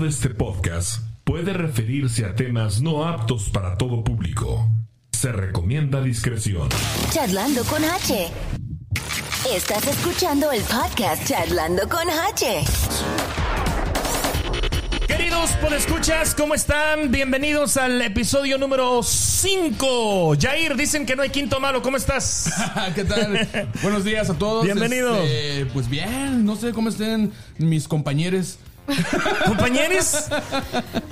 de este podcast puede referirse a temas no aptos para todo público. Se recomienda discreción. Charlando con H. Estás escuchando el podcast Charlando con H. Queridos podescuchas, ¿cómo están? Bienvenidos al episodio número 5. Jair, dicen que no hay quinto malo. ¿Cómo estás? ¿Qué tal? Buenos días a todos. Bienvenido. Este, pues bien, no sé cómo estén mis compañeros. Compañeros,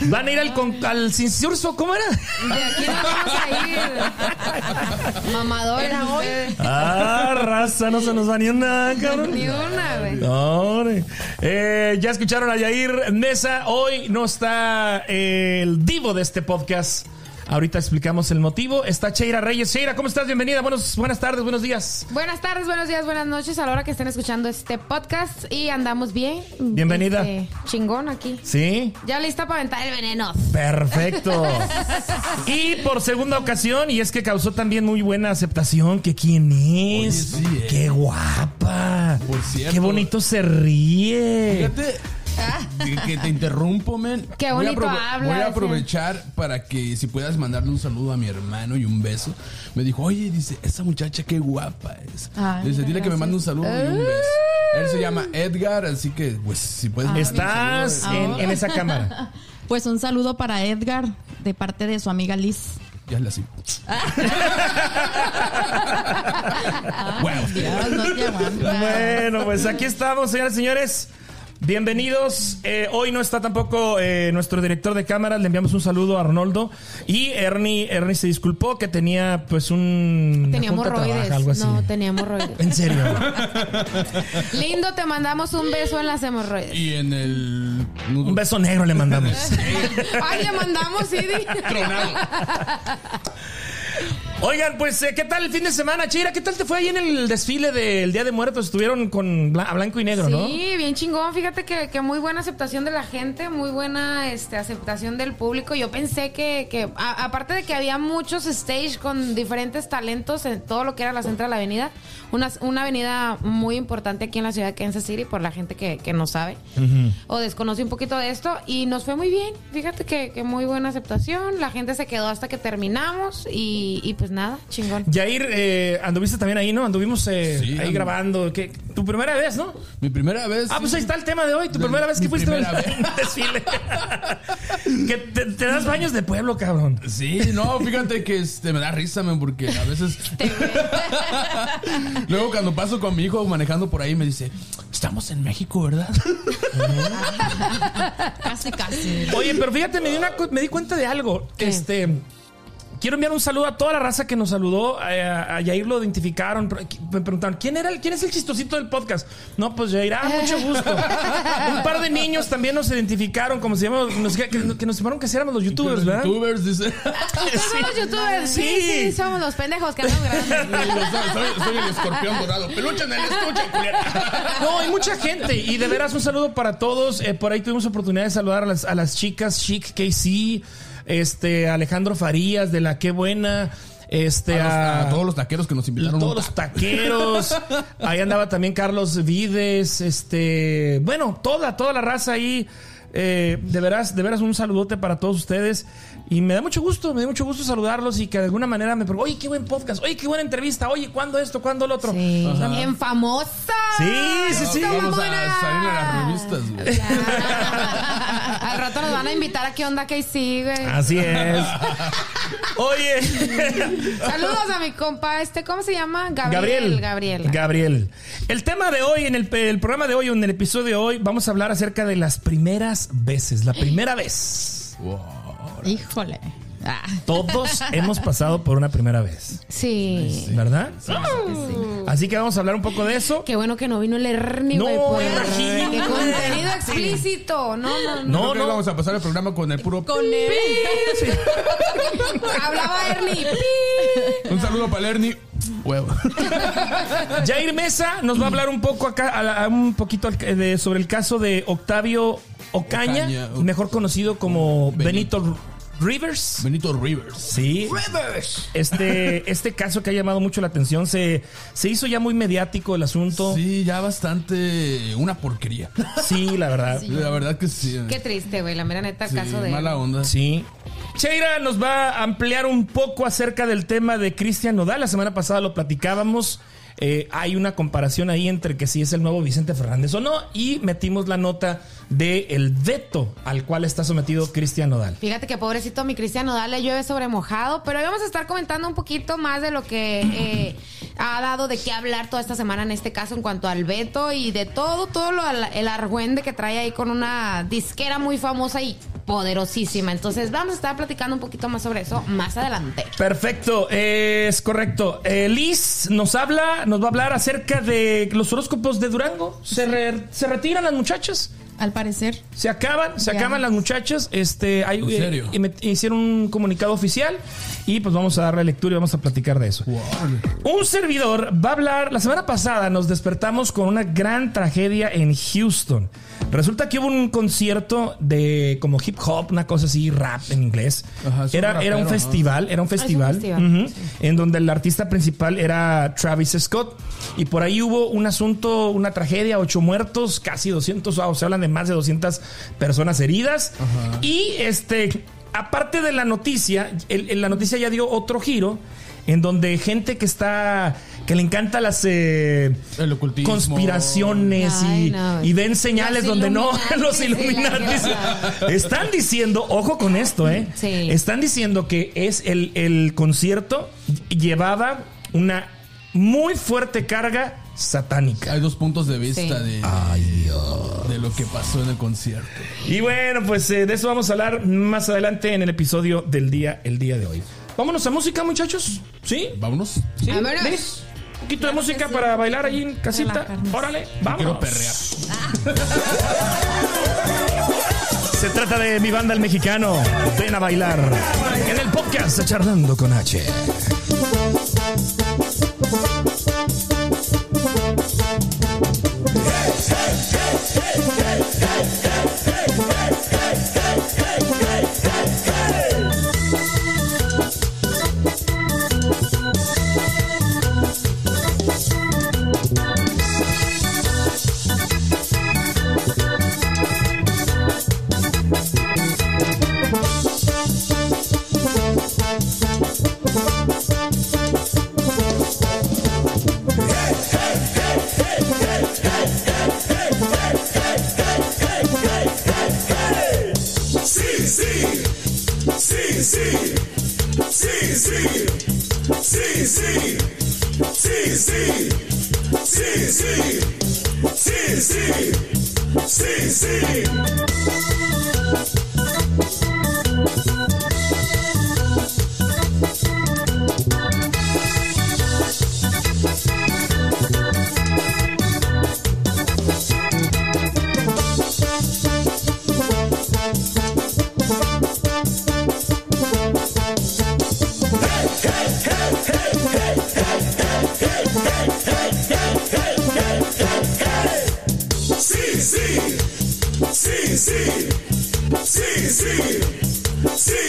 van a ir al, con- al Cincurso, ¿cómo era? De aquí no vamos a ir. Mamadores. ustedes. Ah, raza, no se nos va ni una, cabrón. Ni una, güey. No, hombre. Eh, ya escucharon a Yair Mesa. Hoy no está eh, el divo de este podcast. Ahorita explicamos el motivo. Está Cheira Reyes. Cheira, ¿cómo estás? Bienvenida. Buenos, buenas tardes, buenos días. Buenas tardes, buenos días, buenas noches a la hora que estén escuchando este podcast y andamos bien. Bienvenida. Este, chingón aquí. ¿Sí? Ya lista para aventar el veneno. Perfecto. Y por segunda ocasión, y es que causó también muy buena aceptación, que quién es. Oye, sí, eh. Qué guapa. Por cierto. Qué bonito se ríe. Fíjate que- que te interrumpo, men. Qué Voy a bonito aprove- hablas, Voy a eh. aprovechar para que si puedas mandarle un saludo a mi hermano y un beso. Me dijo, oye, dice, esa muchacha qué guapa es. Ay, dice, dile que me mande un saludo y un beso. Él se llama Edgar, así que, pues, si puedes mandarle un Estás saludo, en, en esa cámara. Pues un saludo para Edgar de parte de su amiga Liz. Ya le así. Bueno, Dios, no te aguantas. Bueno, pues aquí estamos, señoras y señores. Bienvenidos. Eh, hoy no está tampoco eh, nuestro director de cámaras. Le enviamos un saludo a Arnoldo. Y Ernie, Ernie se disculpó que tenía pues un... Tenía una junta de hemorroides. trabajo, algo así. No, tenía hemorroides. En serio. Lindo, te mandamos un beso en las hemorroides. Y en el. Un beso negro le mandamos. Ay, le mandamos, sí. tronado. Oigan, pues, eh, ¿qué tal el fin de semana, Chira? ¿Qué tal te fue ahí en el desfile del Día de Muertos? Estuvieron con a blanco y negro, ¿no? Sí, bien chingón. Fíjate que, que muy buena aceptación de la gente, muy buena este, aceptación del público. Yo pensé que, que a- aparte de que había muchos stage con diferentes talentos en todo lo que era la Central Avenida, una, una avenida muy importante aquí en la ciudad de Kansas City por la gente que, que no sabe o desconoce un poquito de esto. Y nos fue muy bien. Fíjate que, que muy buena aceptación. La gente se quedó hasta que terminamos y, y pues nada, chingón. Yair, eh, anduviste también ahí, ¿no? Anduvimos eh, Sí, ahí grabando. ¿Qué? Tu primera vez, ¿no? Mi primera vez. Ah, pues ahí está el tema de hoy. Tu De- primera vez que mi fuiste primera vez. desfile. que te, te das baños de pueblo, cabrón. Sí, no, fíjate que este, me da risa, men, porque a veces. Luego, cuando paso con mi hijo manejando por ahí, me dice: Estamos en México, ¿verdad? Casi, casi. Oye, pero fíjate, me di, una cu- me di cuenta de algo. Este. Quiero enviar un saludo a toda la raza que nos saludó. eh, A, a Yair lo identificaron. Me preguntaron, ¿quién era el, quién es el chistosito del podcast? No, pues Yair, ah, mucho gusto. un par de niños también nos identificaron, como se llama, nos- que, que nos llamaron que éramos los youtubers, ¿verdad? Youtubers, dice. Ustedes son los youtubers. Sí, Sí. sí, somos los pendejos que andamos grabando. soy, soy- el escorpión dorado. Peluche en el estuche. No, hay mucha gente. Y de veras, un saludo para todos. Eh, por ahí tuvimos oportunidad de saludar a las, a las chicas Chic KC, este, Alejandro Farías de la Qué Buena. Este, A, los- a, a todos los taqueros que nos invitaron. todos los taqueros. Ahí andaba también Carlos Vides. Este, bueno, toda, toda la raza ahí. Eh, de veras, de veras, un saludote para todos ustedes. Y me da mucho gusto, me da mucho gusto saludarlos y que de alguna manera me pregunten, oye, qué buen podcast, oye, qué buena entrevista, oye, ¿cuándo esto, cuándo lo otro? Sí. Bien famosa. Sí, sí, sí. Vamos mamona. a salir en las revistas, güey. Al rato nos van a invitar a qué onda que sigue. Así es. Oye, Saludos a mi compa, este, ¿cómo se llama? Gabriel. Gabriel. Gabriel. Gabriel. El tema de hoy, en el, el programa de hoy, o en el episodio de hoy, vamos a hablar acerca de las primeras veces. La primera vez. Híjole. Ah, Todos hemos pasado por una primera vez. Sí. ¿Verdad? Así que vamos a hablar un poco de eso. Qué bueno que no vino el Ernie, No, güey. por- imagínate. Qué contenido explícito. No, no, no. No, no. Vamos a pasar el programa con el puro. con él. Hablaba Ernie. Un saludo para el Ernie. Huevo. Jair Mesa nos va a hablar un poco acá, a- a un poquito al- de- sobre el caso de Octavio Ocaña, Ocaña. mejor conocido como Benito, Benito. Rivers. Benito Rivers. Sí. Este, este caso que ha llamado mucho la atención se, se hizo ya muy mediático el asunto. Sí, Sí, ya bastante una porquería. la verdad. La verdad que sí. Qué triste, güey. La mera neta, Sí, caso de. mala onda. Sí. Cheira nos va a ampliar un poco acerca del tema de Cristian Nodal. La semana pasada lo platicábamos. Eh, hay una comparación ahí entre que si es el nuevo Vicente Fernández o no. Y metimos la nota del el veto al cual está sometido Cristian Nodal. Fíjate que pobrecito mi Cristiano Dale llueve sobre mojado, pero hoy vamos a estar comentando un poquito más de lo que eh, ha dado de qué hablar toda esta semana en este caso en cuanto al veto y de todo, todo lo, el argüende que trae ahí con una disquera muy famosa y poderosísima. Entonces vamos a estar platicando un poquito más sobre eso más adelante. Perfecto, es correcto. Eh, Liz nos habla, nos va a hablar acerca de los horóscopos de Durango. Se, re- se retiran las muchachas. Al parecer. Se acaban, se Ya. acaban las muchachas. Este, hay, ¿En serio? eh, me- hicieron un comunicado oficial y pues vamos a darle lectura y vamos a platicar de eso. Un servidor va a hablar. La semana pasada nos despertamos con una gran tragedia en Houston. Resulta que hubo un concierto de como hip hop, una cosa así, rap en inglés. Ajá, era, era un festival, era un festival, festival, en donde el artista principal era Travis Scott. Y por ahí hubo un asunto, una tragedia, ocho muertos, casi 200, o se hablan de más de 200 personas heridas. Y este, aparte de la noticia, el- el- la noticia ya dio otro giro en donde gente que está que le encanta las eh, El ocultismo. conspiraciones Ay, y, no. y ven señales Los donde no los la están diciendo ojo con esto eh Sí. están diciendo que es el, el concierto llevaba una muy fuerte carga satánica Hay dos puntos de vista Sí. de, de lo que pasó en el concierto. y bueno pues eh, de eso vamos a hablar más adelante en el episodio del día el día de hoy vámonos a música muchachos sí Vámonos. ¿Sí? Vámonos. ¿Ves? Un poquito de música para bailar ahí en casita. Órale, vamos. Quiero perrear. Se trata de mi banda el mexicano. Ven a bailar. En el podcast Charlando con H.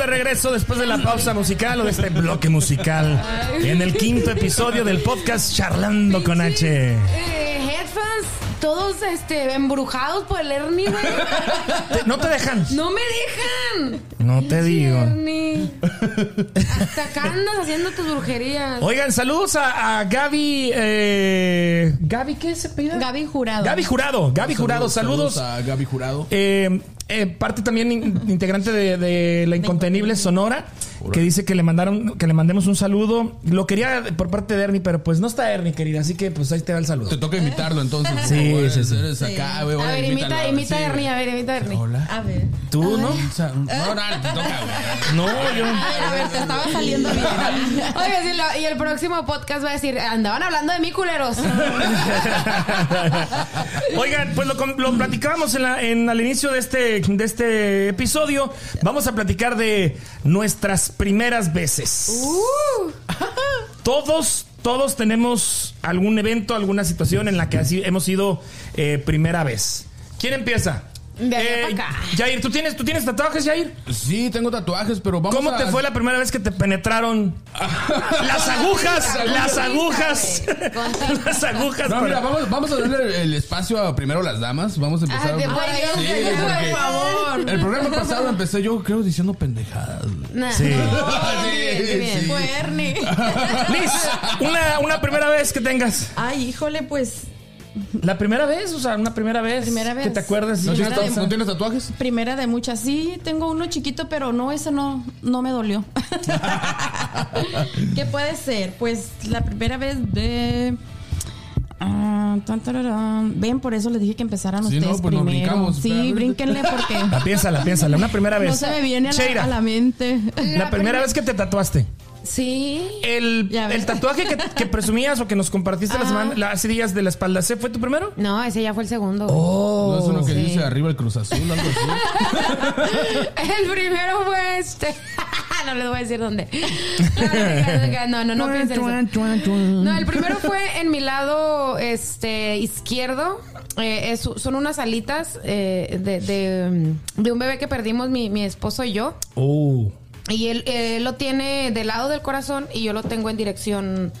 De regreso después de la pausa musical o de este bloque musical en el quinto episodio del podcast Charlando con H. Eh, headphones, todos este, embrujados por el Ernie, güey. No te dejan. No me dejan. No te digo. Ernie. Hasta acá andas haciendo tus brujerías. Oigan, saludos a, a Gaby. Eh, ¿Gaby qué se pide? Gaby Jurado. Gaby Jurado. Gaby Jurado, saludos. a Gaby Jurado. Eh, eh, parte también in- integrante de, de la incontenible. Sonora, que dice que le mandaron, que le mandemos un saludo. Lo quería por parte de Ernie, pero pues no está Ernie, querida, así que pues ahí te va el saludo. Te toca invitarlo entonces. Sí, sí, sí. eres acá, güey, A ver, invítalo, imita, imita sí, a Ernie, a ver, imita a Ernie. Hola. A ver. ¿Tú no? O sea, no, no, te toca, güey. No, yo. A ver, a ver, te estaba saliendo bien. Oiga, sí, lo- y el próximo podcast va a decir, andaban hablando de mí, culeros. Oigan, pues lo, platicábamos en la- en- al inicio de este, de este episodio. Vamos a platicar de nuestras primeras veces. Uh. Todos, todos tenemos algún evento, alguna situación en la que así hemos sido eh, primera vez. ¿Quién empieza? Eh, De allá pa' acá. Jair, ¿tú tienes, ¿tú tienes tatuajes, Jair? Sí, tengo tatuajes, pero vamos ¿Cómo a... te fue la primera vez que te penetraron las agujas? Las agujas. Las agujas. No, mira, vamos, vamos a darle el espacio a primero las damas. Vamos a empezar. De por ahí, Sí, por favor. El programa pasado empecé yo, creo, diciendo pendejadas. Nah. Sí. Bien, bien, bien. Sí. Fue Ernie. Liz, una, una primera vez que tengas. Ay, híjole, pues La primera vez, o sea, una primera vez. Primera Que vez. te acuerdas. ¿No, tienes. ¿No tienes tatuajes? primera de muchas. Sí, tengo uno chiquito, pero no, ese no, no me dolió. ¿Qué puede ser? Pues la primera vez de... ah, tan, tararán. Ven, por eso les dije que empezaran Sí, no, ustedes pues nos primero. brincamos, sí, brínquenle porque La piénsala, piénsala. Una primera vez. no se me viene a Sheira, la, a la mente. la primera vez que te tatuaste. Sí. El, el tatuaje que, que presumías o que nos compartiste la Ah. semana, la- hace días de la espalda, ¿ese fue tu primero? No, ese ya fue el segundo. Oh. ¿No es uno que sí. dice arriba el Cruz Azul, algo así? El primero fue este. no les voy a decir dónde. No, no, no, no piensen eso. No, el primero fue en mi lado este izquierdo. Eh, es- son unas alitas eh, de, de, de un bebé que perdimos mi, mi esposo y yo. Oh. Y él, él lo tiene del lado del corazón y yo lo tengo en dirección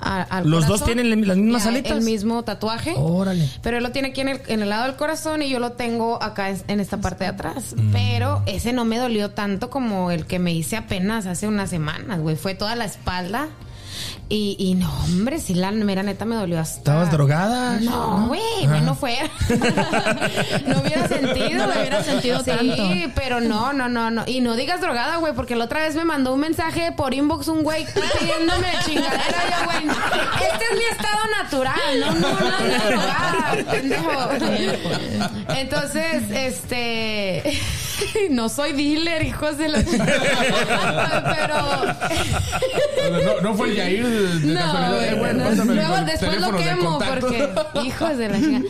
a- al ¿Los dos corazón. tienen le- las mismas Ya, alitas? El mismo tatuaje. Órale. Pero él lo tiene aquí en el, en el lado del corazón y yo lo tengo acá en, en esta parte de atrás. Mm. Pero ese no me dolió tanto como el que me hice apenas hace unas semanas, güey. Fue toda la espalda. Y, y no, hombre, sí, la mera neta me dolió hasta. ¿Estabas drogada? No, güey, Ah. no fue. no hubiera sentido. No lo hubiera sentido sí, tanto. pero no, no, no, no. Y no digas drogada, güey, porque la otra vez me mandó un mensaje por inbox un güey pidiéndome chingadera. Yo, güey, este es mi estado natural, no, no, no, no, drogada, pendejo. Entonces, este. No soy dealer, hijos de la Pero. No, no fue Yair de No, casualidad. Eh, bueno, no. Luego después lo quemo porque hijos de la chica.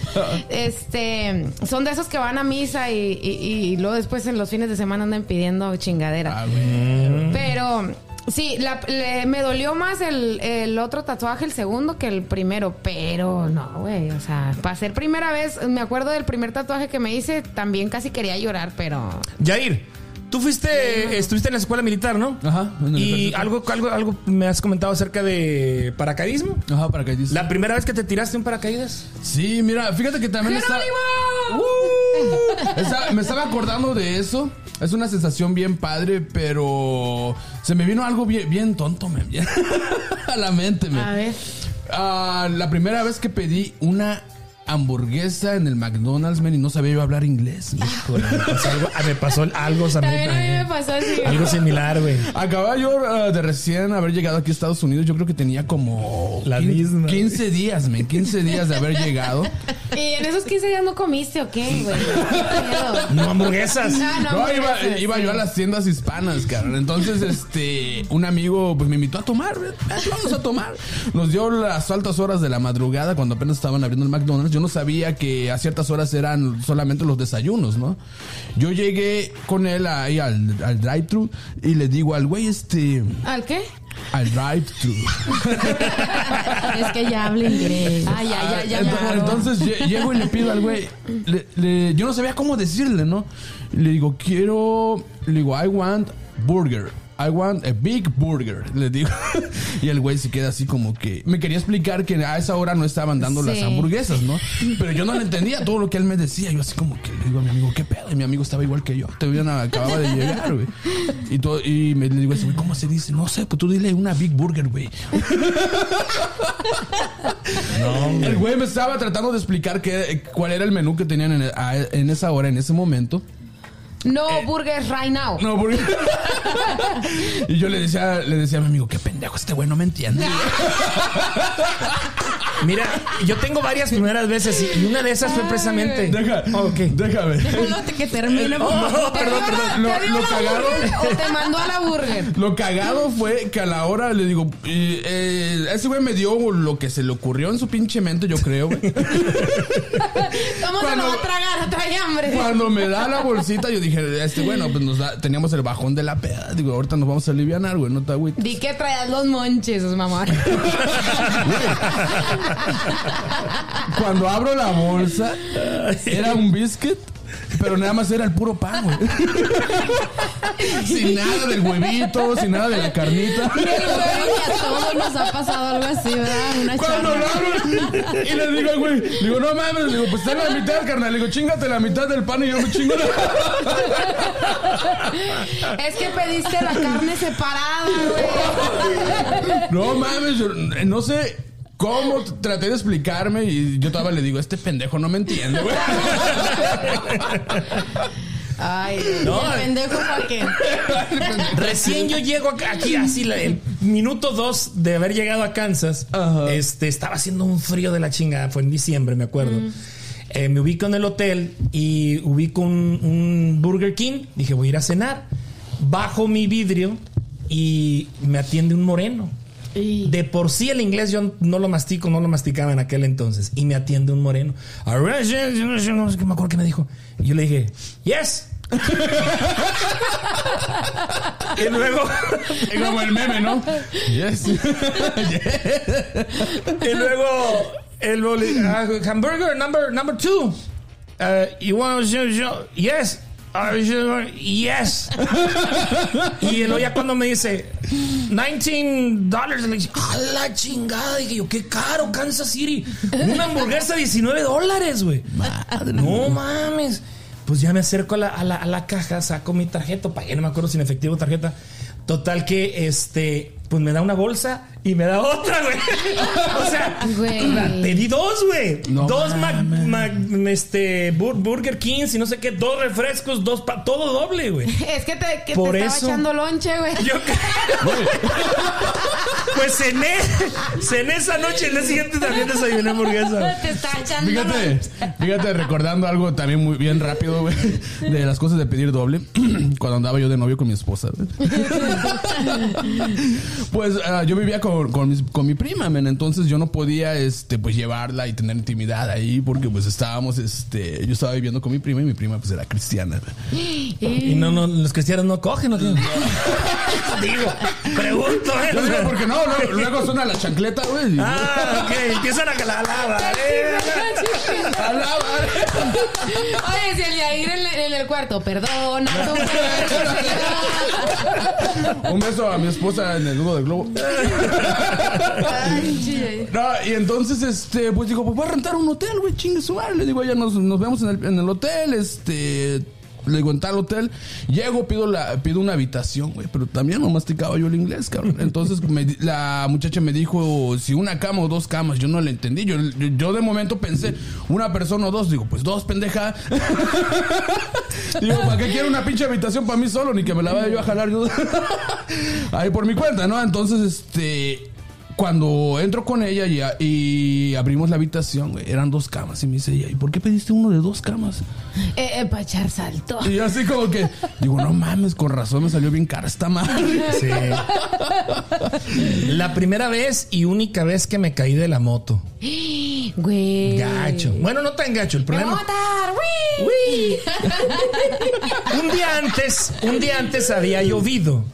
Este, son de esos que van a misa y, y- y luego después en los fines de semana andan pidiendo chingadera. Ah, güey. Pero sí, la- le- me dolió más el, el otro tatuaje, el segundo, que el primero. Pero no, güey. O sea, para ser primera vez, me acuerdo del primer tatuaje que me hice, también casi quería llorar, pero. Jair, tú fuiste, estuviste en la escuela militar, ¿no? Ajá, en el Y algo, algo, algo me has comentado acerca de paracaidismo. Ajá, para que dice. La primera vez que te tiraste un paracaídas. Sí, mira, fíjate que también está. Uh, está- me estaba acordando de eso. Es una sensación bien padre, pero se me vino algo bien, bien tonto, bien a la mente, men. A ver. Ah, la primera vez que pedí una hamburguesa en el McDonald's, men, y no sabía yo hablar inglés. Híjole, me pasó algo, ah, me pasó algo También a mí me pasó así. Algo similar, güey. Acababa yo ah, de recién haber llegado aquí a Estados Unidos. Yo creo que tenía como La 15, misma. 15 días, men, 15 días de haber llegado. ¿Y en esos 15 días no comiste o qué, güey? No hamburguesas. Ah, no, No, iba, iba yo a las tiendas hispanas, carnal. Entonces, este, un amigo pues me invitó a tomar, "Ven, vamos a tomar. Nos dio las altas horas de la madrugada cuando apenas estaban abriendo el McDonald's. Yo no sabía que a ciertas horas eran solamente los desayunos, ¿no? Yo llegué con él ahí al, al drive-thru y le digo al güey, este, ¿Al qué? al drive-thru. Es que ya habla inglés. Ay, ya, ya, ya. Entonces lle- llego y le pido al güey. le- le- yo no sabía cómo decirle, ¿no? Le digo, quiero. Le digo, I want burger. I want a big burger. Le digo. y el güey se queda así como que. Me quería explicar que a esa hora no estaban dando las hamburguesas, ¿no? Pero yo no le entendía todo lo que él me decía. Yo así como que le digo a mi amigo, ¿qué pedo? Y mi amigo estaba igual que yo. No acababa de llegar, güey. Y, todo, y me le digo, a ese güey, ¿cómo se dice? No sé, pues tú dile una big burger, güey. El güey me estaba tratando de explicar qué, cuál era el menú que tenían en, a- en esa hora, en ese momento. No burgers right now. No, porque... y yo le decía, le decía a mi amigo, qué pendejo, este güey no me entiende. Mira, yo tengo varias primeras veces y- una de esas fue precisamente. Deja, Oh, ok. déjame. Déjalo que termine. Oh, perdón, perdón. Lo, ¿Te dio lo la cagado, burger o te mandó a la burger? lo cagado fue que a la hora le digo, eh, eh, ese güey me dio lo que se le ocurrió en su pinche mente, yo creo, güey. ¿Cómo se lo va a tragar? Trae hambre. Cuando me da la bolsita, yo dije, este, bueno, pues nos da- teníamos el bajón de la peda. Digo, ahorita nos vamos a aliviar, güey, no te agüites. Di que traías los monches, mamá. Cuando abro la bolsa, era un biscuit, pero nada más era el puro pan, güey. sin nada del huevito, sin nada de la carnita. Y a todos nos ha pasado algo así, ¿verdad? Una Cuando charla. lo abro y le digo al güey, le digo, no mames, le digo, pues ten la mitad, carnal. Le digo, chingate la mitad del pan y yo me chingo la. Es que pediste la carne separada, güey. No mames, yo no sé cómo traté de explicarme y yo todavía le digo, este pendejo no me entiende, güey. Ay, No, El pendejo para qué. Recién yo llego aquí, así, la- el minuto dos de haber llegado a Kansas, Ajá. este, estaba haciendo un frío de la chingada, fue en diciembre, me acuerdo. Eh, me ubico en el hotel y ubico un, un Burger King, dije, voy a ir a cenar. Bajo mi vidrio y me atiende un moreno. De por sí el inglés yo no lo mastico, no lo masticaba en aquel entonces. Y me atiende un moreno. No sé qué me acuerdo que me dijo. Y yo le dije, yes. y luego, Y como el meme, ¿no? Yes. y luego el boli- ah, hamburger number number two. Uh, you want yes. Yes. y él ya cuando me dice 19 dólares, le dije, a la chingada. Dije yo, qué caro, Kansas City. Una hamburguesa 19 dólares, güey. No mames. Pues ya me acerco a la, a la- a la caja, saco mi tarjeta, pagué, no me acuerdo si en efectivo tarjeta. Total que este, pues me da una bolsa y me da otra, güey. o sea, Güey. pedí dos, güey. No dos Mac- este, Bur- Burger Kings y no sé qué, dos refrescos, dos, pa- todo doble, güey. Es que te, que Por te estaba echando lonche, güey. Yo Pues cené, cené esa noche, el día siguiente también desayuné hamburguesa. Te está echando Fíjate, lonche. fíjate, recordando algo también muy bien rápido, güey, de las cosas de pedir doble, cuando andaba yo de novio con mi esposa, güey. Pues ah, yo vivía con, con, mis- con mi prima, men, entonces yo no podía, este, pues llevarla y tener intimidad ahí, porque pues estábamos, este, yo estaba viviendo con mi prima y mi prima pues era cristiana. Y no, no, los cristianos no cogen, ¿no? Digo, pregunto, ¿eh? Yo digo, porque no, luego, luego suena la chancleta, güey. Ah, ok, empiezan a calar la A la madre. Oye, si el Yair en, en el cuarto, perdona tu. Un beso a mi esposa en el del globo. No, y entonces, este, pues digo, pues voy a rentar un hotel, güey, chingue su madre. Le digo, ya nos, nos vemos en el, en el hotel, este. Le digo, en tal hotel. Llego, pido la pido una habitación, güey. Pero también no masticaba yo el inglés, cabrón. Entonces me la muchacha me dijo si una cama o dos camas. Yo no le entendí. Yo, yo, yo de momento pensé, una persona o dos. Digo, pues dos, pendeja. Digo, ¿para qué quiero una pinche habitación para mí solo? Ni que me la vaya yo a jalar yo. Ahí por mi cuenta, ¿no? Entonces, este. Cuando entro con ella y, y abrimos la habitación, güey, eran dos camas. Y me dice ella, ¿y por qué pediste uno de dos camas? Eh, eh, para echar salto. Y yo así como que, digo, no mames, con razón me salió bien cara esta madre. Sí. La primera vez y única vez que me caí de la moto. Güey. Gacho. Bueno, no tan gacho. El Me voy a problema. matar, güey. ¡Uy! un día antes, un día antes había llovido.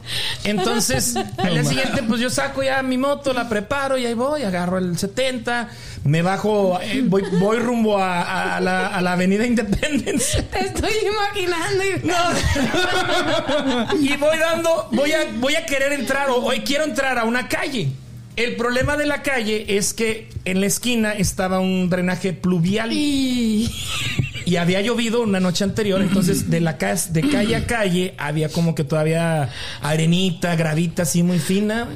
Entonces, al día siguiente, pues yo saco ya mi moto, la preparo y ahí voy, agarro el 70, me bajo, eh, voy, voy rumbo a, a la, a la avenida Independence. Te estoy imaginando. y- No. y voy dando, voy a, voy a querer entrar o hoy quiero entrar a una calle. El problema de la calle es que en la esquina estaba un drenaje pluvial y había llovido una noche anterior, entonces de la ca- de calle a calle había como que todavía arenita, gravita así muy fina.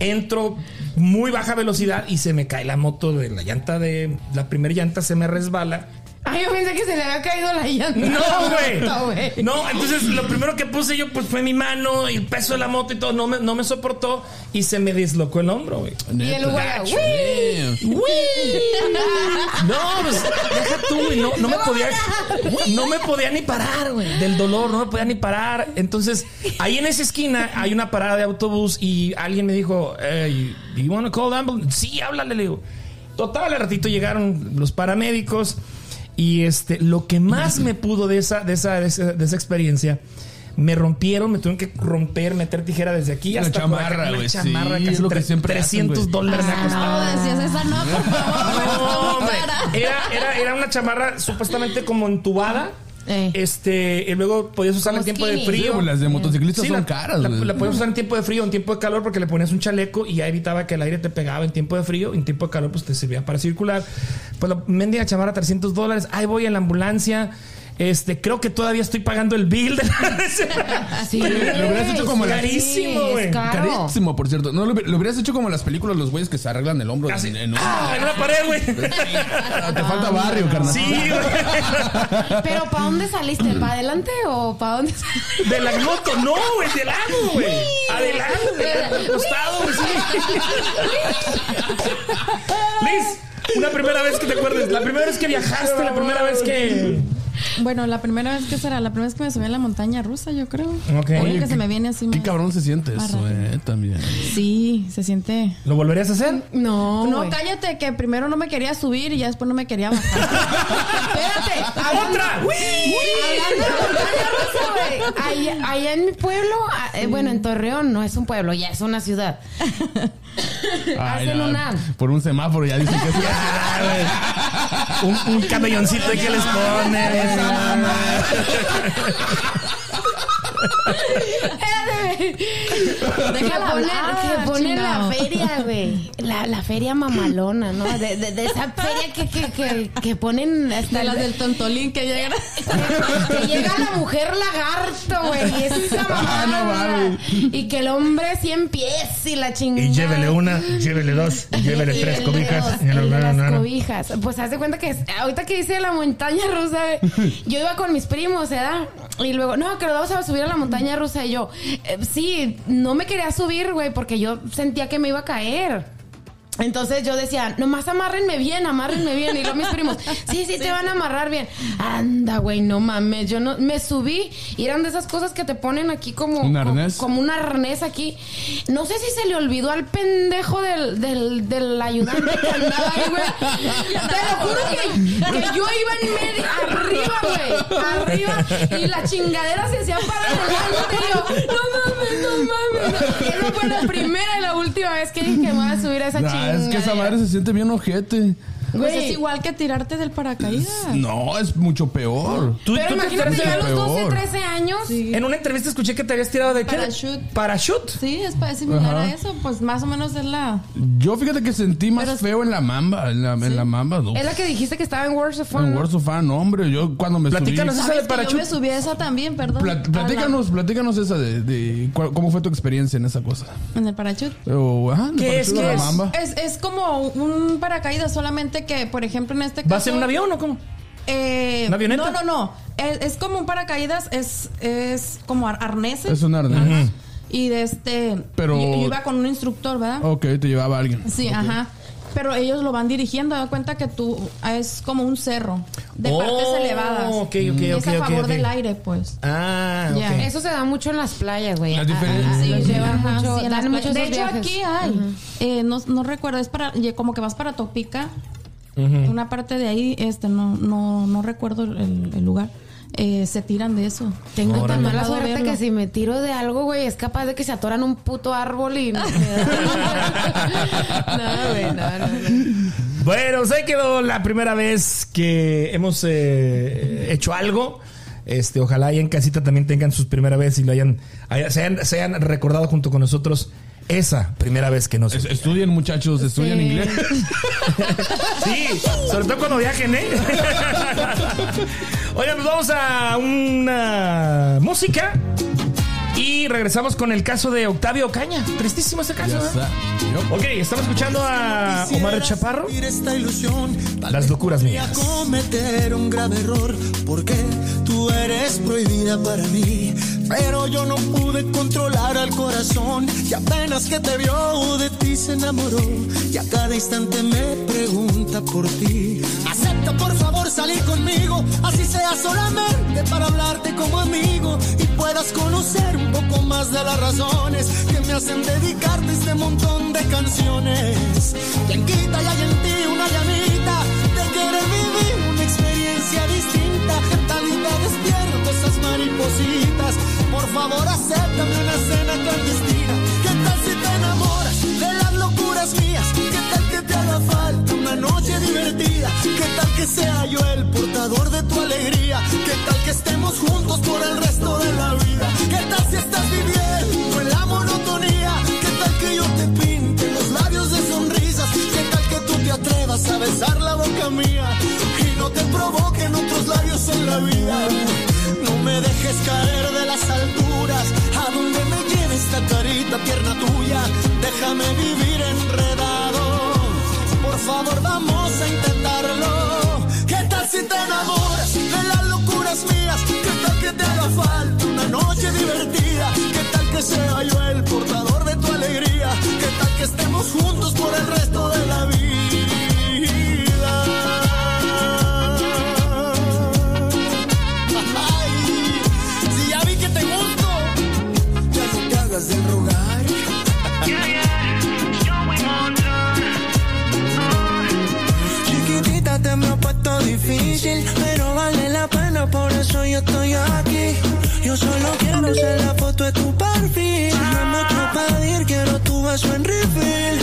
Entro muy baja velocidad y se me cae la moto de la llanta de la primera llanta se me resbala. Ay, yo pensé que se le había caído la llanta. No, güey. No, entonces lo primero que puse yo pues fue mi mano y el peso de la moto y todo. No me, no me soportó y se me dislocó el hombro, güey. Y el. No, pues deja tú, güey. No, no me podía. No me podía ni parar, güey. Del dolor, no me podía ni parar. Entonces, ahí en esa esquina hay una parada de autobús y alguien me dijo, hey, do you want to call the ambulance? Sí, háblale, le digo. Total, al ratito llegaron los paramédicos y este, lo que más me pudo de esa, de esa, de esa, de esa experiencia. Me rompieron, me tuvieron que romper, meter tijera desde aquí La hasta acá. chamarra, Una güey, chamarra sí, casi es lo que siempre hacen, 300 güey. dólares me ha Ah, costado. no, decías esa no, por favor. No, hombre. Era, era, era una chamarra supuestamente como entubada. Eh. Este, y luego podías usarla en tiempo de frío. Sí, las de motociclistas Sí, son la, caras, la podías usar en tiempo de frío, en tiempo de calor, porque le ponías un chaleco y ya evitaba que el aire te pegaba en tiempo de frío. En tiempo de calor, pues te servía para circular. Pues la mendiga chamarra, 300 dólares. Ahí voy en la ambulancia. Este, creo que todavía estoy pagando el bill de la Sí, Lo hubieras hecho como la- Carísimo, güey. Carísimo, por cierto. No lo, hubi- lo hubieras hecho como las películas, los güeyes que se arreglan el hombro. Así. en- en un- Ah, en una pared, güey. Te falta barrio, carnal. Sí, güey. Pero ¿para dónde saliste? ¿Para adelante o para dónde saliste? De la moto, no, güey, de lado, güey. Adelante, costado, güey. sí. Liz, una primera vez que te acuerdes, la primera vez que viajaste, la primera vez que. Bueno, la primera vez que será, la primera vez que me subí a la montaña rusa, yo creo. Ok. Oye, que se me viene así Qué más- cabrón se siente eso, eh, también. Sí, se siente. ¿Lo volverías a hacer? No, No, güey. cállate, que primero no me quería subir y ya después no me quería bajar. Espérate. hablando- ¡Otra! ¡Uy! Hablando de montaña rusa, güey. Allá, allá en mi pueblo, ah, eh, bueno, en Torreón no es un pueblo, ya es una ciudad. Ay, Hacen no, una- Por un semáforo ya dicen que es Un, un camelloncito que les pone. Espérate. Déjala que pone, hablar, que pone la chingado. feria, güey. La, la feria mamalona, ¿no? De, de- de esa feria que, que, que, que ponen hasta De las el- del tontolín que llegan. que llega la mujer lagarto, güey. Y esa Ah, no y que el hombre cien pies y la chingada. Y llévele una, llévele dos, llévele Y tres cobijas. Y las no, no. cobijas. Pues haz de cuenta que ahorita que hice la montaña rusa, güey, yo iba con mis primos, ¿verdad? Y luego, no, que nos vamos a subir a la montaña rusa. Y yo, eh, sí, no me quería subir, güey, porque yo sentía que me iba a caer. Entonces yo decía, nomás amárrenme bien, amárrenme bien. Y luego mis primos, sí, sí, te van a amarrar bien. Anda, güey, no mames. Yo no, me subí y eran de esas cosas que te ponen aquí como, ¿Un arnés? como un arnés aquí. No sé si se le olvidó al pendejo del, del, del ayudante que andaba ahí, güey. Te lo juro que, que yo iba en medio, arriba, güey. Arriba. Y la chingadera se hacía para adelante. Y yo, no mames, no mames. Esa fue la primera y la última vez que dije que me voy a subir a esa Nah, chingadera. es que esa madre se siente bien ojete. Pues es igual que tirarte del paracaídas. No, es mucho peor. ¿Tú, Pero tú te imagínate yo a los peor. 12, 13 años. En una entrevista escuché que te habías tirado de qué? Parachute. Parachute. Sí, es es similar Ajá. a eso. Pues más o menos es la. Yo fíjate que sentí más Pero- feo en la mamba. En la, en la mamba, no. Es la que dijiste que estaba en Words of Fun. En. Words of Fun, hombre. Yo cuando me Platícanos subí. esa de ¿Sabes que yo parachute. me subí a esa también, perdón? Pla- platícanos, platícanos esa de, de cuál- cómo fue tu experiencia en esa cosa. En el parachute. O, ajá, me ¿Qué es? ¿Qué es? Es, es como un paracaídas, solamente que, por ejemplo, en este caso. ¿Vas en un avión o cómo? Eh, ¿Una avioneta? No, no, no. Es, es como un paracaídas, es, es como ar- arneses. Es un arnés. Y de este. Pero- Yo, yo iba con un instructor, ¿verdad? Ok, te llevaba alguien. Sí, ajá. Pero ellos lo van dirigiendo, da cuenta que tú es como un cerro de Oh, partes elevadas. ok, ok, Y es a favor del aire, pues. Ah, Ya. ok. Eso se da mucho en las playas, güey. Las Ah, ah, Sí, llevan mucho, sí, en las. De hecho, viajes. aquí hay. eh, no, no recuerdo, es para, como que vas para Topica. Una parte de ahí, este, no, no, no recuerdo el, el lugar. eh, se tiran de eso. Tengo Tan tan mala suerte que si me tiro de algo, güey, es capaz de que se atoran un puto árbol y... no, güey, no, no, no. Bueno, pues ahí quedó la primera vez que hemos eh, hecho algo. Este, ojalá ahí en casita también tengan sus primera vez y lo hayan, haya- se, hayan, se hayan recordado junto con nosotros esa primera vez que nos. Es- Estudien, muchachos, estudien Sí. inglés. Sí, sobre todo cuando viajen, ¿eh? Oigan, pues vamos a una música y regresamos con el caso de Octavio Caña. Tristísimo este caso, ¿eh? Ok, estamos escuchando a Omar Chaparro. Las locuras voy a mías. cometer un grave error, porque tú eres prohibida para mí. Pero yo no pude controlar al corazón, y apenas que te vio de ti se enamoró. Y a cada instante me pregunta por ti. Acepta por favor salir conmigo, así sea solamente para hablarte como amigo y puedas conocer un poco más de las razones que me hacen dedicarte este montón de canciones. Quien quita y hay en ti una llamita de querer vivir una experiencia distinta. Que tal y te despierto esas maripositas. Por favor, acéptame una cena clandestina. ¿Qué tal si te enamoras de las locuras mías? ¿Qué tal que te haga falta una noche divertida? ¿Qué tal que sea yo el portador de tu alegría? ¿Qué tal que estemos juntos por el resto de la vida? ¿Qué tal si estás viviendo en la monotonía? ¿Qué tal que yo te pinte los labios de sonrisas? ¿Qué tal que tú te atrevas a besar la boca mía? Y no te provoquen otros labios en la vida. No me dejes caer de las alturas. A donde me lleve esta carita tierna tuya. Déjame vivir enredado. Por favor, vamos a intentarlo. ¿Qué tal si te enamoras de las locuras mías? ¿Qué tal que te haga falta una noche divertida? ¿Qué tal que sea yo el portador de tu alegría? ¿Qué tal que estemos juntos por el resto de la vida? Hagas del rogar. Chiquitita te me ha puesto difícil, pero vale la pena, por eso yo estoy aquí. Yo solo quiero ser la foto de tu perfil. No hay mucho pedir, quiero tu beso en refill.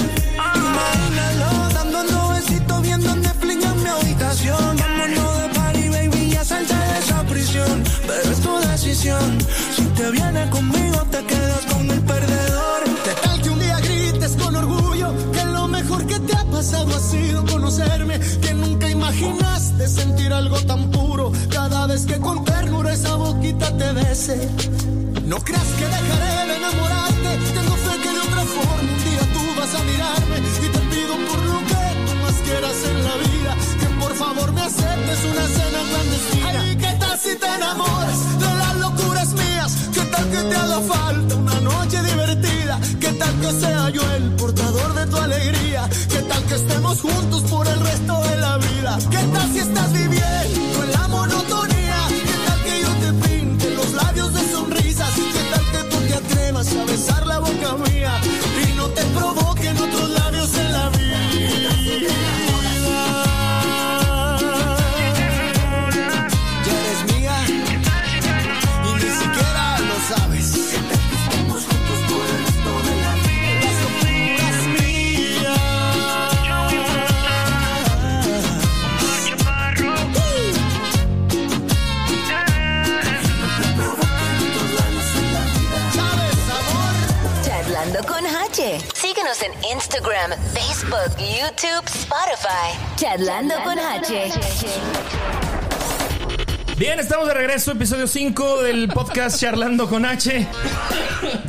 Imagínalo, dando besitos viendo Netflix en mi habitación. Vámonos de party, baby, ya salte de esa prisión. Pero es tu decisión. Si te vienes conmigo, te quedas con el perdedor. ¿Qué tal que un día grites con orgullo que lo mejor que te ha pasado ha sido conocerme? Que nunca imaginaste sentir algo tan puro cada vez que con ternura esa boquita te bese. No creas que dejaré de enamorarte. Tengo fe que de otra forma un día tú vas a mirarme y te pido por lo que tú más quieras en la vida que por favor me aceptes una cena clandestina. Ay, ¿qué tal si te enamoras de las locuras mías? ¿Qué tal que te haga que sea yo el portador de tu alegría? ¿Qué tal que estemos juntos por el resto de la vida? ¿Qué tal si estás viviendo en la monotonía? ¿Qué tal que yo te pinte los labios de sonrisas? ¿Qué tal que tú te atrevas a besar la boca mía Instagram, Facebook, YouTube, Spotify. Charlando con H. Bien, estamos de regreso, episodio 5 del podcast Charlando con H.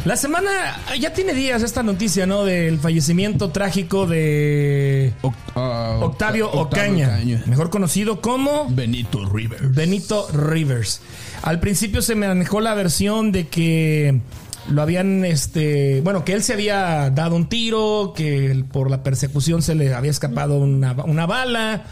La semana ya tiene días esta noticia, ¿no? Del fallecimiento trágico de ah, Octavio Octavio Ocaña, Ocaña. mejor conocido como Benito Rivers. Benito Rivers. Al principio se manejó la versión de que lo habían, este, bueno, que él se había dado un tiro, que por la persecución se le había escapado una, una bala.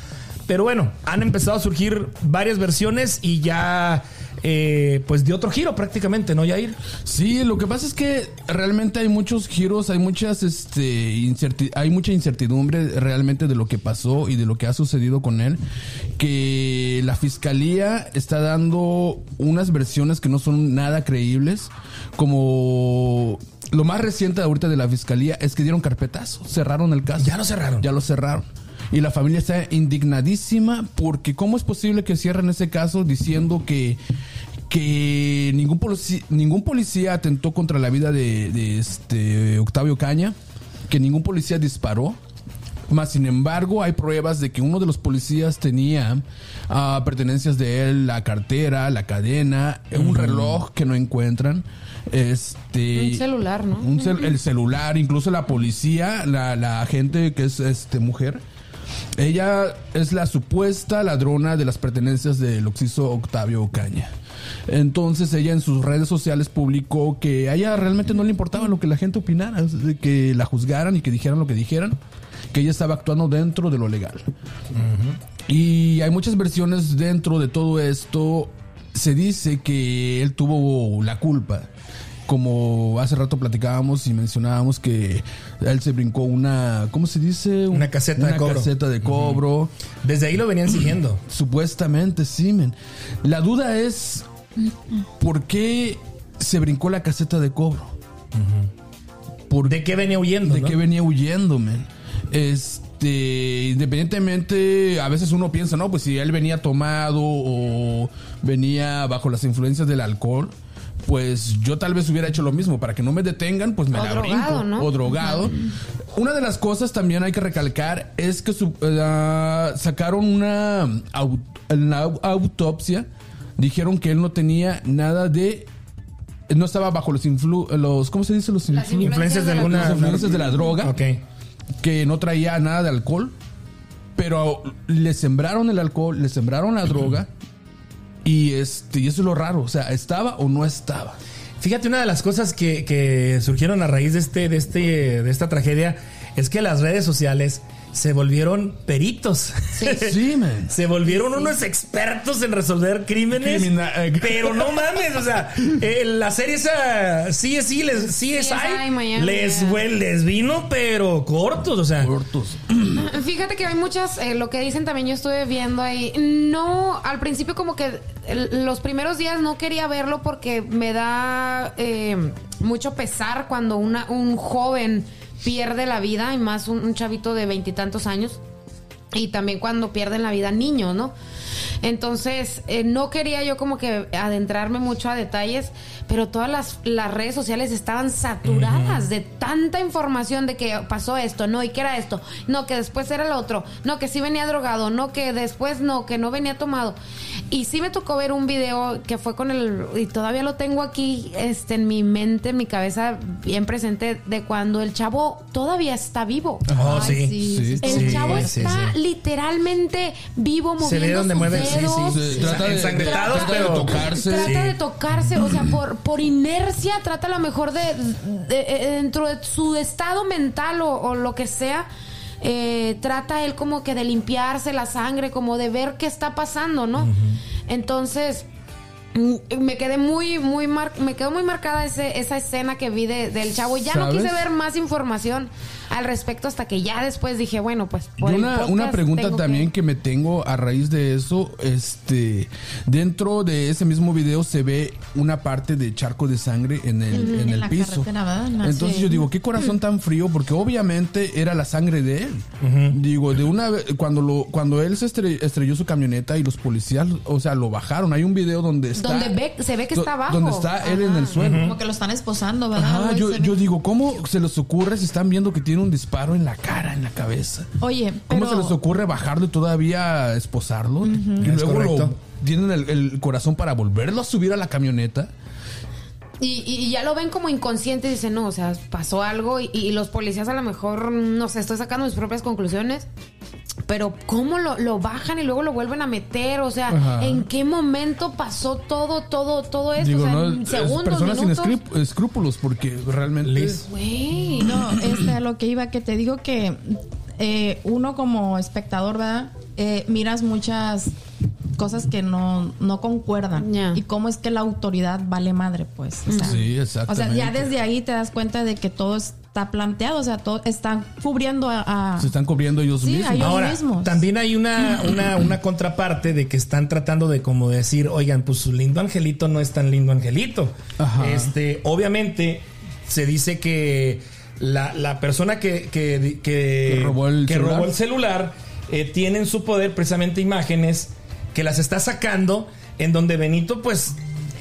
Pero bueno, han empezado a surgir varias versiones y ya eh, pues dio otro giro prácticamente, ¿no, Yair? Sí, lo que pasa es que realmente hay muchos giros, hay muchas, este, hay mucha incertidumbre realmente de lo que pasó y de lo que ha sucedido con él. Que la fiscalía está dando unas versiones que no son nada creíbles, como lo más reciente ahorita de la fiscalía es que dieron carpetazo, cerraron el caso. Ya lo cerraron. Ya lo cerraron. Y la familia está indignadísima porque ¿cómo es posible que cierren ese caso diciendo que, que ningún, policía, ningún policía atentó contra la vida de, de este Octavio Caña? Que ningún policía disparó. Más sin embargo, hay pruebas de que uno de los policías tenía ah, pertenencias de él, la cartera, la cadena, un reloj que no encuentran. Este, Un celular, ¿no? un cel- el celular, incluso la policía, la, la agente que es este mujer, ella es la supuesta ladrona de las pertenencias del occiso Octavio Ocaña. Entonces ella en sus redes sociales publicó que a ella realmente no le importaba lo que la gente opinara, que la juzgaran y que dijeran lo que dijeran, que ella estaba actuando dentro de lo legal. Y hay muchas versiones dentro de todo esto. Se dice que él tuvo la culpa. Como hace rato platicábamos y mencionábamos que él se brincó una, ¿cómo se dice? Una caseta de cobro. caseta de cobro. Desde ahí lo venían siguiendo. Supuestamente, sí, men. La duda es, ¿por qué se brincó la caseta de cobro? ¿Por ¿De qué venía huyendo? de no? qué venía huyendo, men. Este, independientemente, a veces uno piensa, no, pues si él venía tomado o venía bajo las influencias del alcohol, pues yo tal vez hubiera hecho lo mismo para que no me detengan, pues me O la drogado, brinco ¿no? o drogado. Una de las cosas también hay que recalcar es que su- eh, sacaron una, autopsia, dijeron que él no tenía nada de no estaba bajo los influ los ¿cómo se dice los influ- Influencias de la alguna. Las influencias de la droga Ok. que no traía nada de alcohol, pero le sembraron el alcohol, le sembraron la droga y este y eso es lo raro, o sea, estaba o no estaba. Fíjate, una de las cosas que, que surgieron a raíz de este, de este, de esta tragedia es que las redes sociales se volvieron peritos. Sí, man. Se volvieron unos expertos en resolver crímenes. Crimina- pero no mames, o sea, eh, la serie esa CSI, les, CSI, CSI Miami, les, fue- les vino, pero cortos, o sea. Cortos. Fíjate que hay muchas, eh, lo que dicen también yo estuve viendo ahí. No, al principio como que los primeros días no quería verlo porque me da eh, mucho pesar cuando una, un joven pierde la vida y más un, chavito de veintitantos años. Y también cuando pierden la vida niños, ¿no? Entonces, eh, no quería yo como que adentrarme mucho a detalles, pero todas las, las redes sociales estaban saturadas de tanta información de que pasó esto, no, y que era esto, no, que después era lo otro, no, que sí venía drogado, no, que después no, que no venía tomado. Y sí me tocó ver un video que fue con el, y todavía lo tengo aquí este, en mi mente, en mi cabeza, bien presente, de cuando el chavo todavía está vivo. Oh, Ay, sí. Sí. está El Sí, chavo sí, está sí. Literalmente vivo Se ve moviendo donde sus mueve, sí, dedos. sí. Se trata de, Ensangrentados, trata de pero- tocarse. Trata Sí. de tocarse, o sea, por, por inercia, trata a lo mejor de, de- de- dentro de su estado mental o, o lo que sea, eh, trata él como que de limpiarse la sangre, como de ver qué está pasando, ¿no? Entonces, mm, me quedé muy, muy mar- me quedó muy marcada ese, esa escena que vi de- del chavo. Y ya no quise ver más información al respecto hasta que ya después dije, bueno, pues Y por el una, podcast una pregunta tengo también que- que... me tengo a raíz de eso, este, dentro de ese mismo video se ve una parte de charco de sangre en el, en En el piso. Entonces sí. yo digo, qué corazón tan frío, porque obviamente era la sangre de él. Digo, de una vez, cuando lo, cuando él se estre- estrelló su camioneta y los policías, o sea, lo bajaron. Hay un video donde está. Donde ve- se ve que está abajo. Donde está él en el suelo. Como que lo están esposando, ¿verdad? Ajá, yo, yo digo, ¿cómo se les ocurre si están viendo que tiene un disparo en la cara, en la cabeza? Oye, ¿Cómo pero... se les ocurre bajarlo y todavía esposarlo? Y Es luego lo tienen el, el corazón para volverlo a subir a la camioneta. Y, y- y ya lo ven como inconsciente y dicen, no, o sea, pasó algo y, y los policías a lo mejor, no sé, estoy sacando mis propias conclusiones. Pero ¿cómo lo, lo bajan y luego lo vuelven a meter? O sea, Ajá. ¿en qué momento pasó todo, todo, todo esto? Digo, o sea, no, en es segundos, personas sin minutos. escrúp- escrúpulos porque realmente... No, este, a lo que iba, que te digo que eh, uno como espectador, ¿verdad? Eh, miras muchas cosas que no, no concuerdan. Y cómo es que la autoridad vale madre, pues. O sea, Sí, O sea, exactamente. ya desde ahí te das cuenta de que todo está planteado, o sea, todo están cubriendo a... a- Se están cubriendo ellos Sí, mismos. Ellos Ahora, mismos. también hay una, una, una contraparte de que están tratando de como decir, oigan, pues su lindo angelito no es tan lindo angelito. Ajá. Este, obviamente, se dice que la, la persona que, que, que, Que robó el que celular. robó el celular eh, tiene en su poder precisamente imágenes que las está sacando en donde Benito, pues,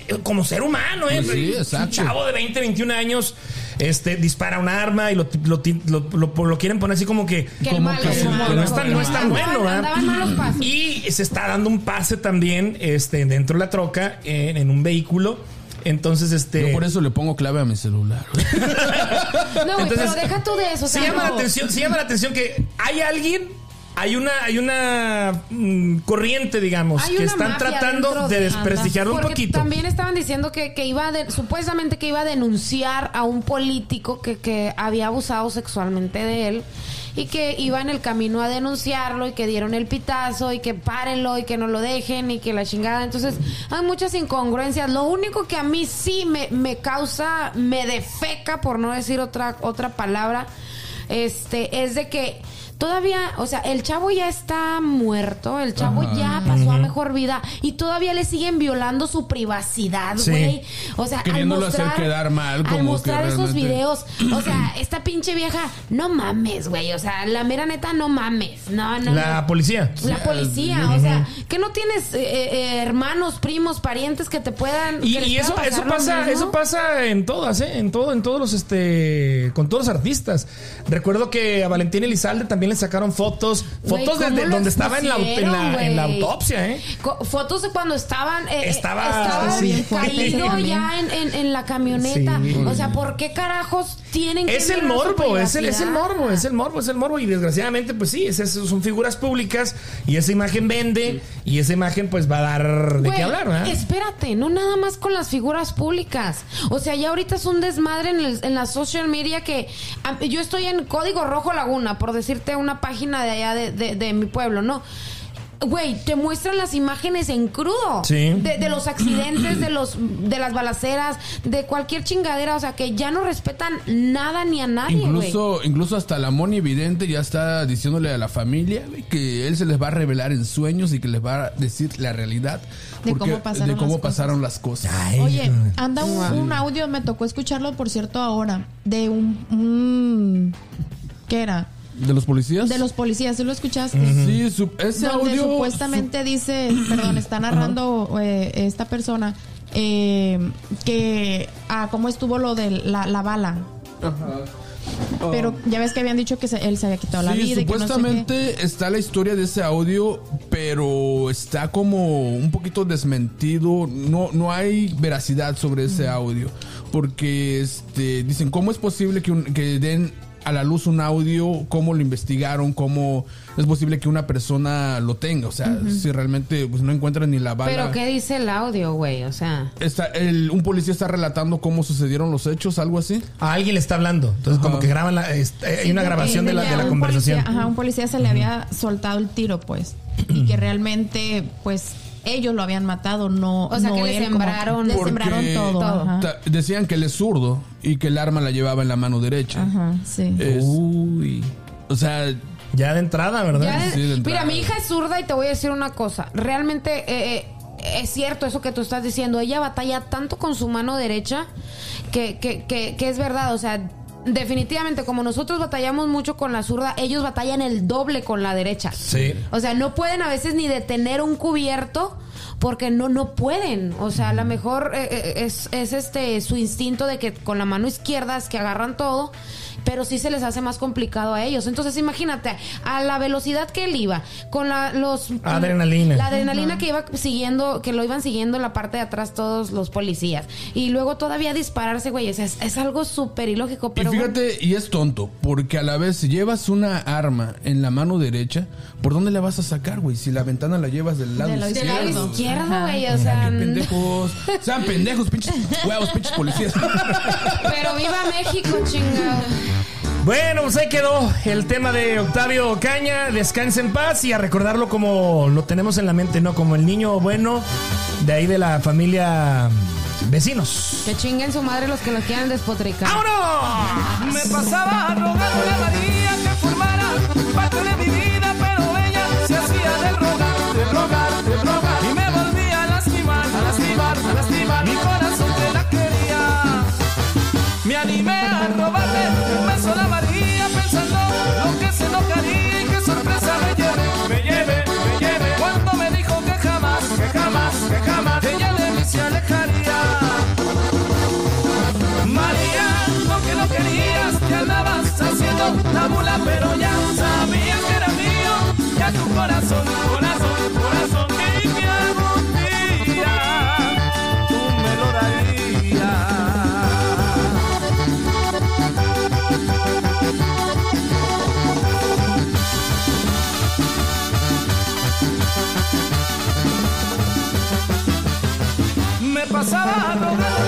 eh, como ser humano, ¿eh? Pues sí, Un chavo de 20, 21 años, este, dispara un arma y lo, lo, lo- lo- lo quieren poner así como que... Como que malo. no es tan, no es tan bueno. Y se está dando un pase también este, dentro de la troca, en, en un vehículo. Entonces, este. Yo por eso le pongo clave a mi celular. No, güey, Entonces, pero deja tú de eso. sea, llama la atención, sí llama la atención que hay alguien, hay una, hay una mm, corriente, digamos, Hay que una están mafia tratando dentro de de- desprestigiarlo un Porque poquito. También estaban diciendo que, que iba a de- supuestamente que iba a denunciar a un político que, que había abusado sexualmente de él y que iba en el camino a denunciarlo y que dieron el pitazo y que párenlo y que no lo dejen y que la chingada. Entonces hay muchas incongruencias. Lo único que a mí sí me, me causa, me defeca, por no decir otra, otra palabra, este, es de que todavía, o sea, el chavo ya está muerto, el chavo ya pasó a mejor vida y todavía le siguen violando su privacidad, Sí. güey. O sea, Queriéndolo al mostrar, hacer quedar mal, al como que mostrar esos videos, o sea, esta pinche vieja, no mames, güey, o sea, la mera neta, no mames, no, no, la no. policía. La policía, o sea, que no tienes eh, eh, hermanos, primos, parientes que te puedan. Y, eso, eso pasa, eso pasa en todas, ¿eh? En todo, en todos los este. con todos los artistas. Recuerdo que a Valentín Elizalde también le sacaron fotos, fotos ¿cómo desde donde estaba en la, en expusieron, la, en la güey? autopsia, ¿eh? Co- Fotos de cuando estaban. eh, Estaba- estaba sí. Caído ya en, la camioneta. Sí. O sea, ¿por qué carajos tienen que Es el morbo, es el, es el morbo, es el morbo, es el morbo. Y desgraciadamente, pues sí, es- es- son figuras públicas y esa imagen vende y esa imagen pues va a dar de qué hablar, ¿verdad? Espérate, no nada más con las figuras públicas. O sea, ya ahorita es un desmadre en, el- en la social media que yo estoy en Código Rojo Laguna, por decirte una página de allá de, de- de mi pueblo, ¿no? Güey, te muestran las imágenes en crudo. Sí. De, de los accidentes, de los de las balaceras, de cualquier chingadera. O sea, que ya no respetan nada ni a nadie, güey. Incluso, incluso hasta la Moni Evidente ya está diciéndole a la familia que él se les va a revelar en sueños y que les va a decir la realidad De porque- cómo pasaron de cómo las cosas. pasaron las cosas. Oye, anda un, un audio, me tocó escucharlo, por cierto, ahora, de un... un- ¿Qué era? ¿De los policías? De los policías, ¿sí lo escuchaste? Sí, su- ese donde audio. supuestamente dice, perdón, está narrando eh, esta persona eh, que ah, cómo estuvo lo de la, la bala. Pero ya ves que habían dicho que se- él se había quitado la vida. y que no sé qué. supuestamente está la historia de ese audio, pero está como un poquito desmentido. No, no hay veracidad sobre ese audio. Porque este, dicen, ¿cómo es posible que, un- que den a la luz un audio? ¿Cómo lo investigaron? ¿Cómo es posible que una persona lo tenga? O sea, si realmente pues, no encuentran ni la bala. Pero ¿qué dice el audio, güey? O sea... Está, el- un policía está relatando cómo sucedieron los hechos, algo así. A alguien le está hablando. Entonces, Ajá. como que graban la. este, hay una grabación de la, de la conversación. Policía, ajá, un policía se le había soltado el tiro, pues. Y que realmente, pues, ellos lo habían matado, no. O sea, no que le sembraron- Le sembraron todo. Decían que él es zurdo y que el arma la llevaba en la mano derecha. Ajá, sí. Es- Uy. o sea, Ya de entrada, ¿verdad? De- Sí, de entrada. mira, mi hija es zurda y te voy a decir una cosa. Realmente eh, eh, es cierto eso que tú estás diciendo. Ella batalla tanto con su mano derecha que, que, que, que es verdad. O sea, definitivamente como nosotros batallamos mucho con la zurda, ellos batallan el doble con la derecha. Sí. O sea, no pueden a veces ni detener un cubierto porque no no pueden. O sea, a lo mejor eh, eh, es, es este su instinto de que con la mano izquierda es que agarran todo, pero sí se les hace más complicado a ellos. Entonces, imagínate, a la velocidad que él iba, con la, los Adrenalina. la adrenalina que iba siguiendo, que lo iban siguiendo en la parte de atrás todos los policías. Y luego todavía dispararse, güey. Es, es algo súper ilógico, y pero bueno. fíjate, y es tonto, porque a la vez si llevas una arma en la mano derecha, ¿por dónde la vas a sacar, güey? Si la ventana la llevas del lado De del izquierdo. lado izquierdo, güey. O sea, Qué pendejos. Sean pendejos, pinches huevos, pinches policías. pero viva México, chingado. Bueno, pues ahí quedó el tema de Octavio Caña, descansa en paz y a recordarlo como lo tenemos en la mente, ¿no? Como el niño bueno de ahí de la familia vecinos. Que chinguen su madre los que los quieran despotricar. ¡Vámonos! Me pasaba rogándole a María que formara parte de mi vida, la mula, pero ya sabías que era mío, ya tu corazón, corazón, corazón, y que algún día tú me lo darías. Me pasaba a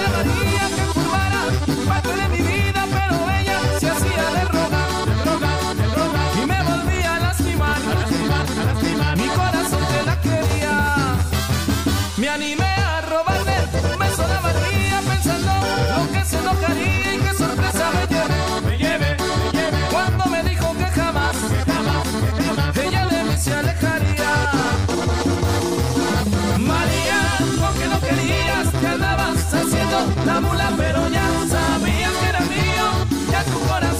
la mula, pero ya sabías que era mío, ya tu corazón,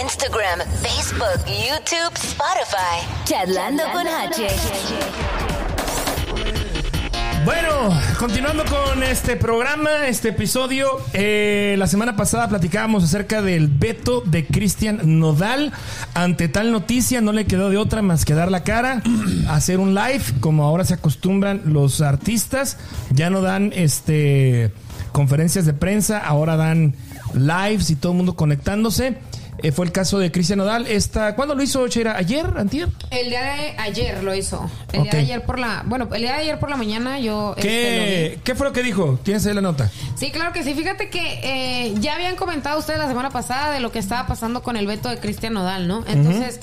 Instagram, Facebook, YouTube, Spotify. Charlando con H. Bueno, continuando con este programa, este episodio, eh, la semana pasada platicábamos acerca del veto de Cristian Nodal. Ante tal noticia no le quedó de otra más que dar la cara, hacer un live, como ahora se acostumbran los artistas. Ya no dan este conferencias de prensa, ahora dan lives y todo el mundo conectándose. Eh, fue el caso de Cristian Nodal. Esta, ¿Cuándo lo hizo, Cheira? ¿Ayer? ¿Antier? El día de ayer lo hizo. El día de ayer por la. Bueno, el día de ayer por la mañana yo. este, ¿Qué, ¿Qué fue lo que dijo? ¿Tienes ahí la nota? Sí, claro que sí. Fíjate que eh, ya habían comentado ustedes la semana pasada de lo que estaba pasando con el veto de Cristian Nodal, ¿no? Entonces.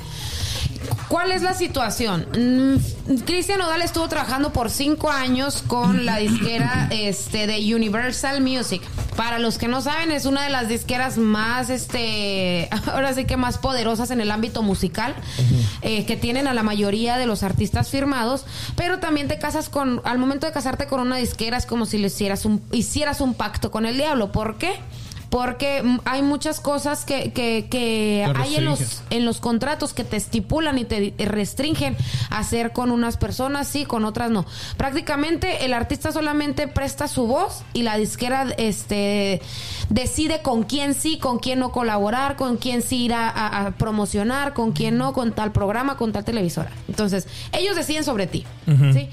¿Cuál es la situación? Mm, Cristian Nodal estuvo trabajando por cinco años con la disquera este, de Universal Music. Para los que no saben, es una de las disqueras más, este, ahora sí que más poderosas en el ámbito musical, eh, que tienen a la mayoría de los artistas firmados. Pero también te casas con, al momento de casarte con una disquera es como si le hicieras un, hicieras un pacto con el diablo. ¿Por qué? Porque hay muchas cosas que, que, que hay en los, en los contratos que te estipulan y te restringen hacer con unas personas sí, con otras no. Prácticamente el artista solamente presta su voz y la disquera este decide con quién sí, con quién no colaborar, con quién sí ir a, a- a promocionar, con quién no, con tal programa, con tal televisora. Entonces, ellos deciden sobre ti, ¿sí?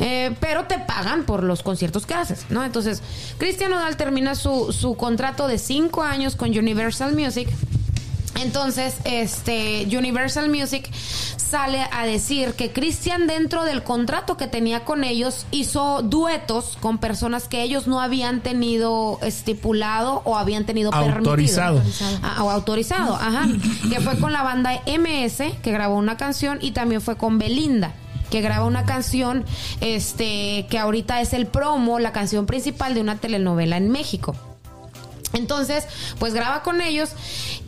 Eh, pero te pagan por los conciertos que haces, ¿no? Entonces, Cristian Nodal termina su, su contrato de cinco años con Universal Music. Entonces, este Universal Music sale a decir que Christian dentro del contrato que tenía con ellos hizo duetos con personas que ellos no habían tenido estipulado o habían tenido Autorizado. permitido. Ah, o autorizado, ajá. Que fue con la banda MS, que grabó una canción, y también fue con Belinda que graba una canción este que ahorita es el promo, la canción principal de una telenovela en México. Entonces, pues graba con ellos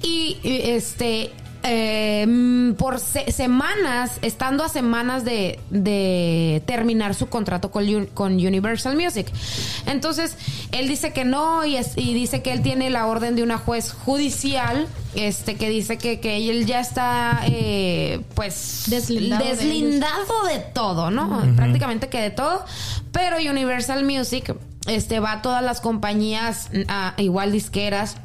y este eh, mm, por se- semanas, estando a semanas de, de terminar su contrato con, Un- con Universal Music. Entonces, él dice que no y, es- y dice que él tiene la orden de una juez judicial este que dice que, que él ya está eh, pues Deslindado de deslindado de, todo, ¿no? Prácticamente que de todo. Pero Universal Music este, va a todas las compañías, a, igual disqueras,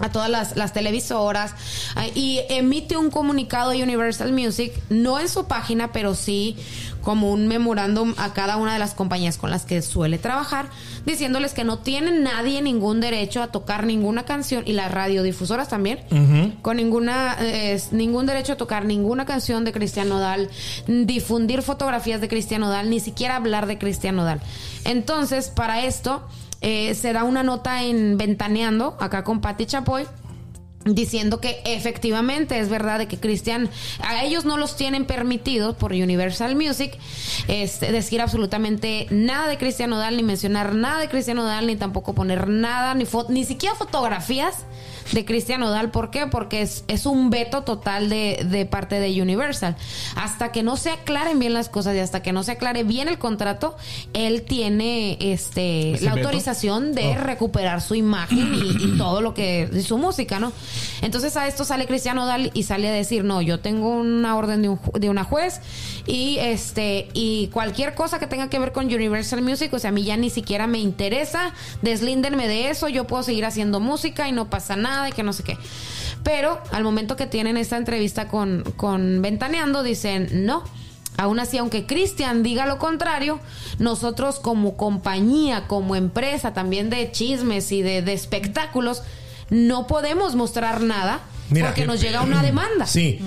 a todas las, las televisoras ah, y emite un comunicado de Universal Music, no en su página, pero sí como un memorándum a cada una de las compañías con las que suele trabajar, diciéndoles que no tienen nadie ningún derecho a tocar ninguna canción y las radiodifusoras también, con ninguna eh, ningún derecho a tocar ninguna canción de Cristian Nodal, difundir fotografías de Cristian Nodal, ni siquiera hablar de Cristian Nodal. Entonces, para esto eh, se da una nota en Ventaneando, acá con Patti Chapoy, diciendo que efectivamente es verdad de que Cristian a ellos no los tienen permitidos por Universal Music este, decir absolutamente nada de Cristian Nodal ni mencionar nada de Cristian Nodal ni tampoco poner nada ni ni siquiera fotografías de Cristian Nodal ¿por qué? porque es, es un veto total de, de parte de Universal hasta que no se aclaren bien las cosas y hasta que no se aclare bien el contrato él tiene este ¿Ese la veto? autorización de Oh. recuperar su imagen y, y todo lo que y su música, ¿no? Entonces a esto sale Cristiano Dal y sale a decir, "No, yo tengo una orden de, un de una juez y este y cualquier cosa que tenga que ver con Universal Music, o sea, a mí ya ni siquiera me interesa, deslíndenme de eso, yo puedo seguir haciendo música y no pasa nada y que no sé qué." Pero al momento que tienen esta entrevista con con Ventaneando dicen, "No, Aún así, aunque Cristian diga lo contrario, nosotros como compañía, como empresa también de chismes y de, de espectáculos, no podemos mostrar nada Mira, porque eh, nos llega una demanda. Sí.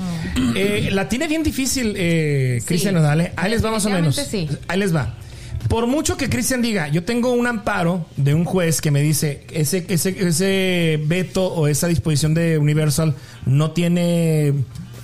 Eh, la tiene bien difícil, eh, Sí. Cristian Nodal. ¿eh? Ahí les va más o menos. Sí. Ahí les va. Por mucho que Cristian diga, yo tengo un amparo de un juez que me dice ese, ese, ese veto o esa disposición de Universal no tiene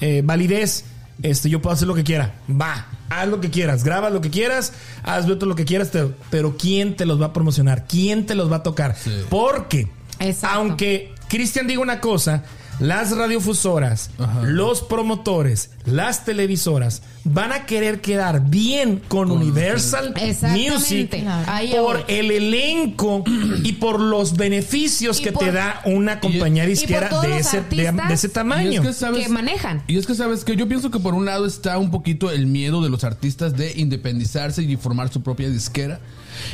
eh, validez. Este, yo puedo hacer lo que quiera. Va, haz lo que quieras, graba lo que quieras, haz veto lo que quieras, te- pero ¿quién te los va a promocionar? ¿Quién te los va a tocar? Porque, Exacto. aunque Cristian diga una cosa, las radiofusoras, los promotores, las televisoras van a querer quedar bien con Universal. Music Claro. Por el elenco y por los beneficios Y que por- te da una compañía disquera de ese, de, ese Y tamaño. es que, ¿sabes? que manejan. Y es que sabes que yo pienso que por un lado está un poquito el miedo de los artistas de independizarse y formar su propia disquera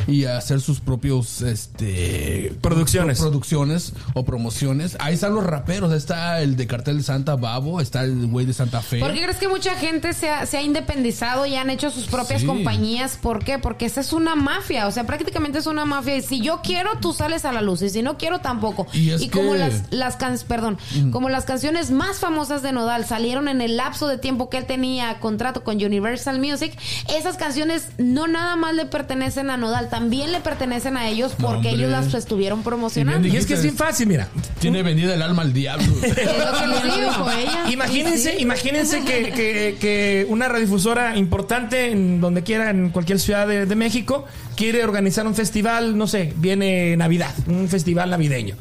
y hacer sus propios este Producciones. pro- producciones o promociones. Ahí están los raperos, ahí está el de Cartel de Santa Babo, está el güey de Santa Fe. ¿Por qué crees que mucha gente se ha, se ha independizado y han hecho sus propias Sí. compañías? ¿Por qué? Porque esa es una mafia, o sea, prácticamente es una mafia. Y si yo quiero, tú sales a la luz, y si no quiero, tampoco. Y es como que- las, las can- perdón, como las canciones más famosas de Nodal salieron en el lapso de tiempo que él tenía contrato con Universal Music, esas canciones no nada más le pertenecen a Nodal, también le pertenecen a ellos porque ellos las estuvieron promocionando. y es que es bien fácil, mira. Tiene vendida el alma al diablo. Imagínense, Sí, sí. imagínense que, que- que una radiodifusora importante en donde quiera, en cualquier ciudad de, de México, quiere organizar un festival, no sé, viene Navidad, un festival navideño.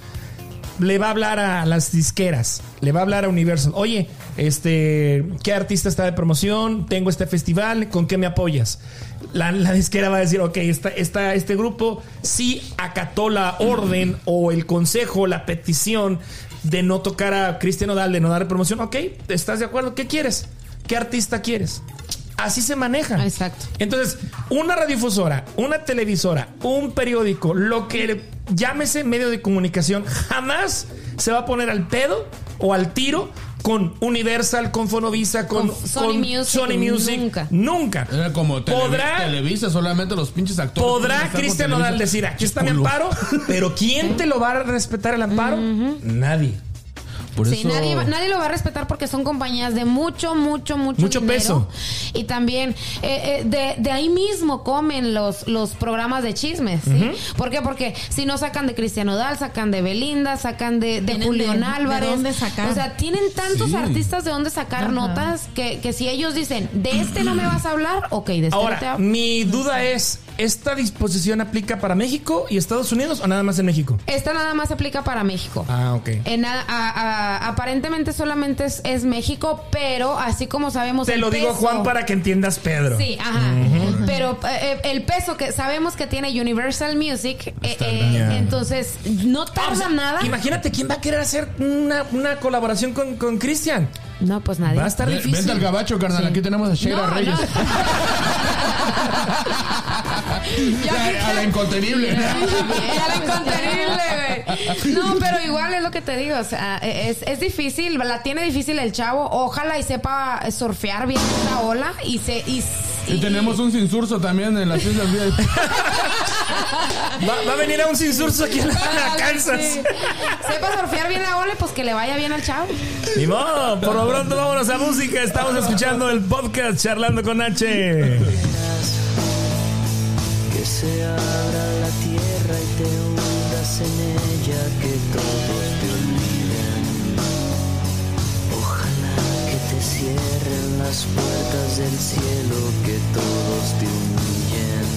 Le va a hablar a las disqueras, le va a hablar a Universal. Oye, este, ¿qué artista está de promoción? Tengo este festival, ¿con qué me apoyas? La, la disquera va a decir, ok, esta, esta- este grupo sí acató la orden o el consejo, la petición de no tocar a Cristian Nodal, de no darle promoción. Ok, ¿estás de acuerdo? ¿Qué quieres? ¿Qué artista quieres? Así se maneja. Exacto. Entonces, una radiodifusora, una televisora, un periódico, lo que llámese medio de comunicación, jamás se va a poner al pedo o al tiro con Universal, con Fonovisa, con, Con Sony con Music, Sony Music. nunca. Nunca. Era como Televi- Podrá- Televisa, solamente los pinches actores. Podrá Cristian. Nodal decir, aquí está mi amparo, pero ¿quién te lo va a respetar el amparo? Nadie. Por Sí, eso- nadie, va- nadie lo va a respetar porque son compañías de mucho, mucho, mucho, Mucho dinero. peso. Y también eh, eh, de, de ahí mismo comen los, los programas de chismes. ¿sí? ¿Por qué? Porque si no sacan de Cristiano Dal, sacan de Belinda, sacan de, de Julián de- de Álvarez. dónde sacar. O sea, tienen tantos Sí. artistas de dónde sacar Ajá. notas que, que si ellos dicen, de este no me vas a hablar, ok, de este no te mi duda es, ¿esta disposición aplica para México y Estados Unidos o nada más en México? Esta nada más aplica para México. Ah, ok. En a- a- a- aparentemente solamente es, es México, pero así como sabemos Te el lo digo, peso- Juan, para que entiendas, Pedro. Sí, ajá. Pero eh, el peso que sabemos que tiene Universal Music, eh, eh, entonces no tarda nada. Imagínate quién va a querer hacer una, una colaboración con, con Cristian. No, pues nadie. Va a estar difícil. Vente al gabacho, carnal. Aquí tenemos a Sheila No, no. Reyes. Ya, a la incontenible. Ya la incontenible, güey. No, pero igual es lo que te digo. O sea, es, es difícil, la tiene difícil el chavo. Ojalá y sepa surfear bien esa ola y se. Y, Y tenemos un sinsurso también en las Islas Vírgenes. Va, va a venir a un sinsurso aquí a, la- a Kansas. Sí. Sepa surfear bien la ola, pues que le vaya bien al chavo. Ni modo, por lo pronto vámonos a música. Estamos escuchando el podcast Charlando con H. Que se abra la tierra y te hundas en ella, que todos te olviden. Ojalá que te cierren las puertas del cielo, que todos te humillen.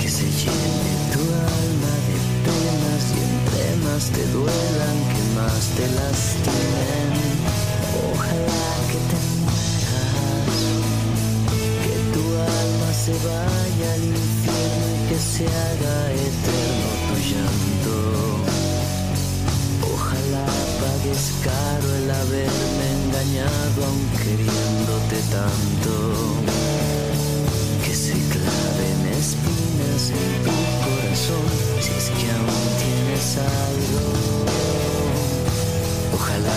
Que se llene tu alma de penas y entre más te duelan, que más te lastimen. Ojalá que te mueras que tu alma se vaya al infierno y que se haga eterno tu llanto. Ojalá pagues caro el haberme engañado aun queriéndote tanto. Que se claven espinas en tu corazón si es que aún tienes algo.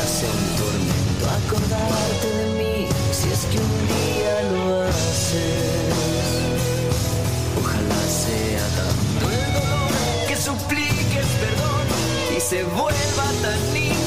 Sea un tormento acordarte de mí si es que un día lo haces. Ojalá sea tanto el dolor que supliques perdón y se vuelva tan insoportable.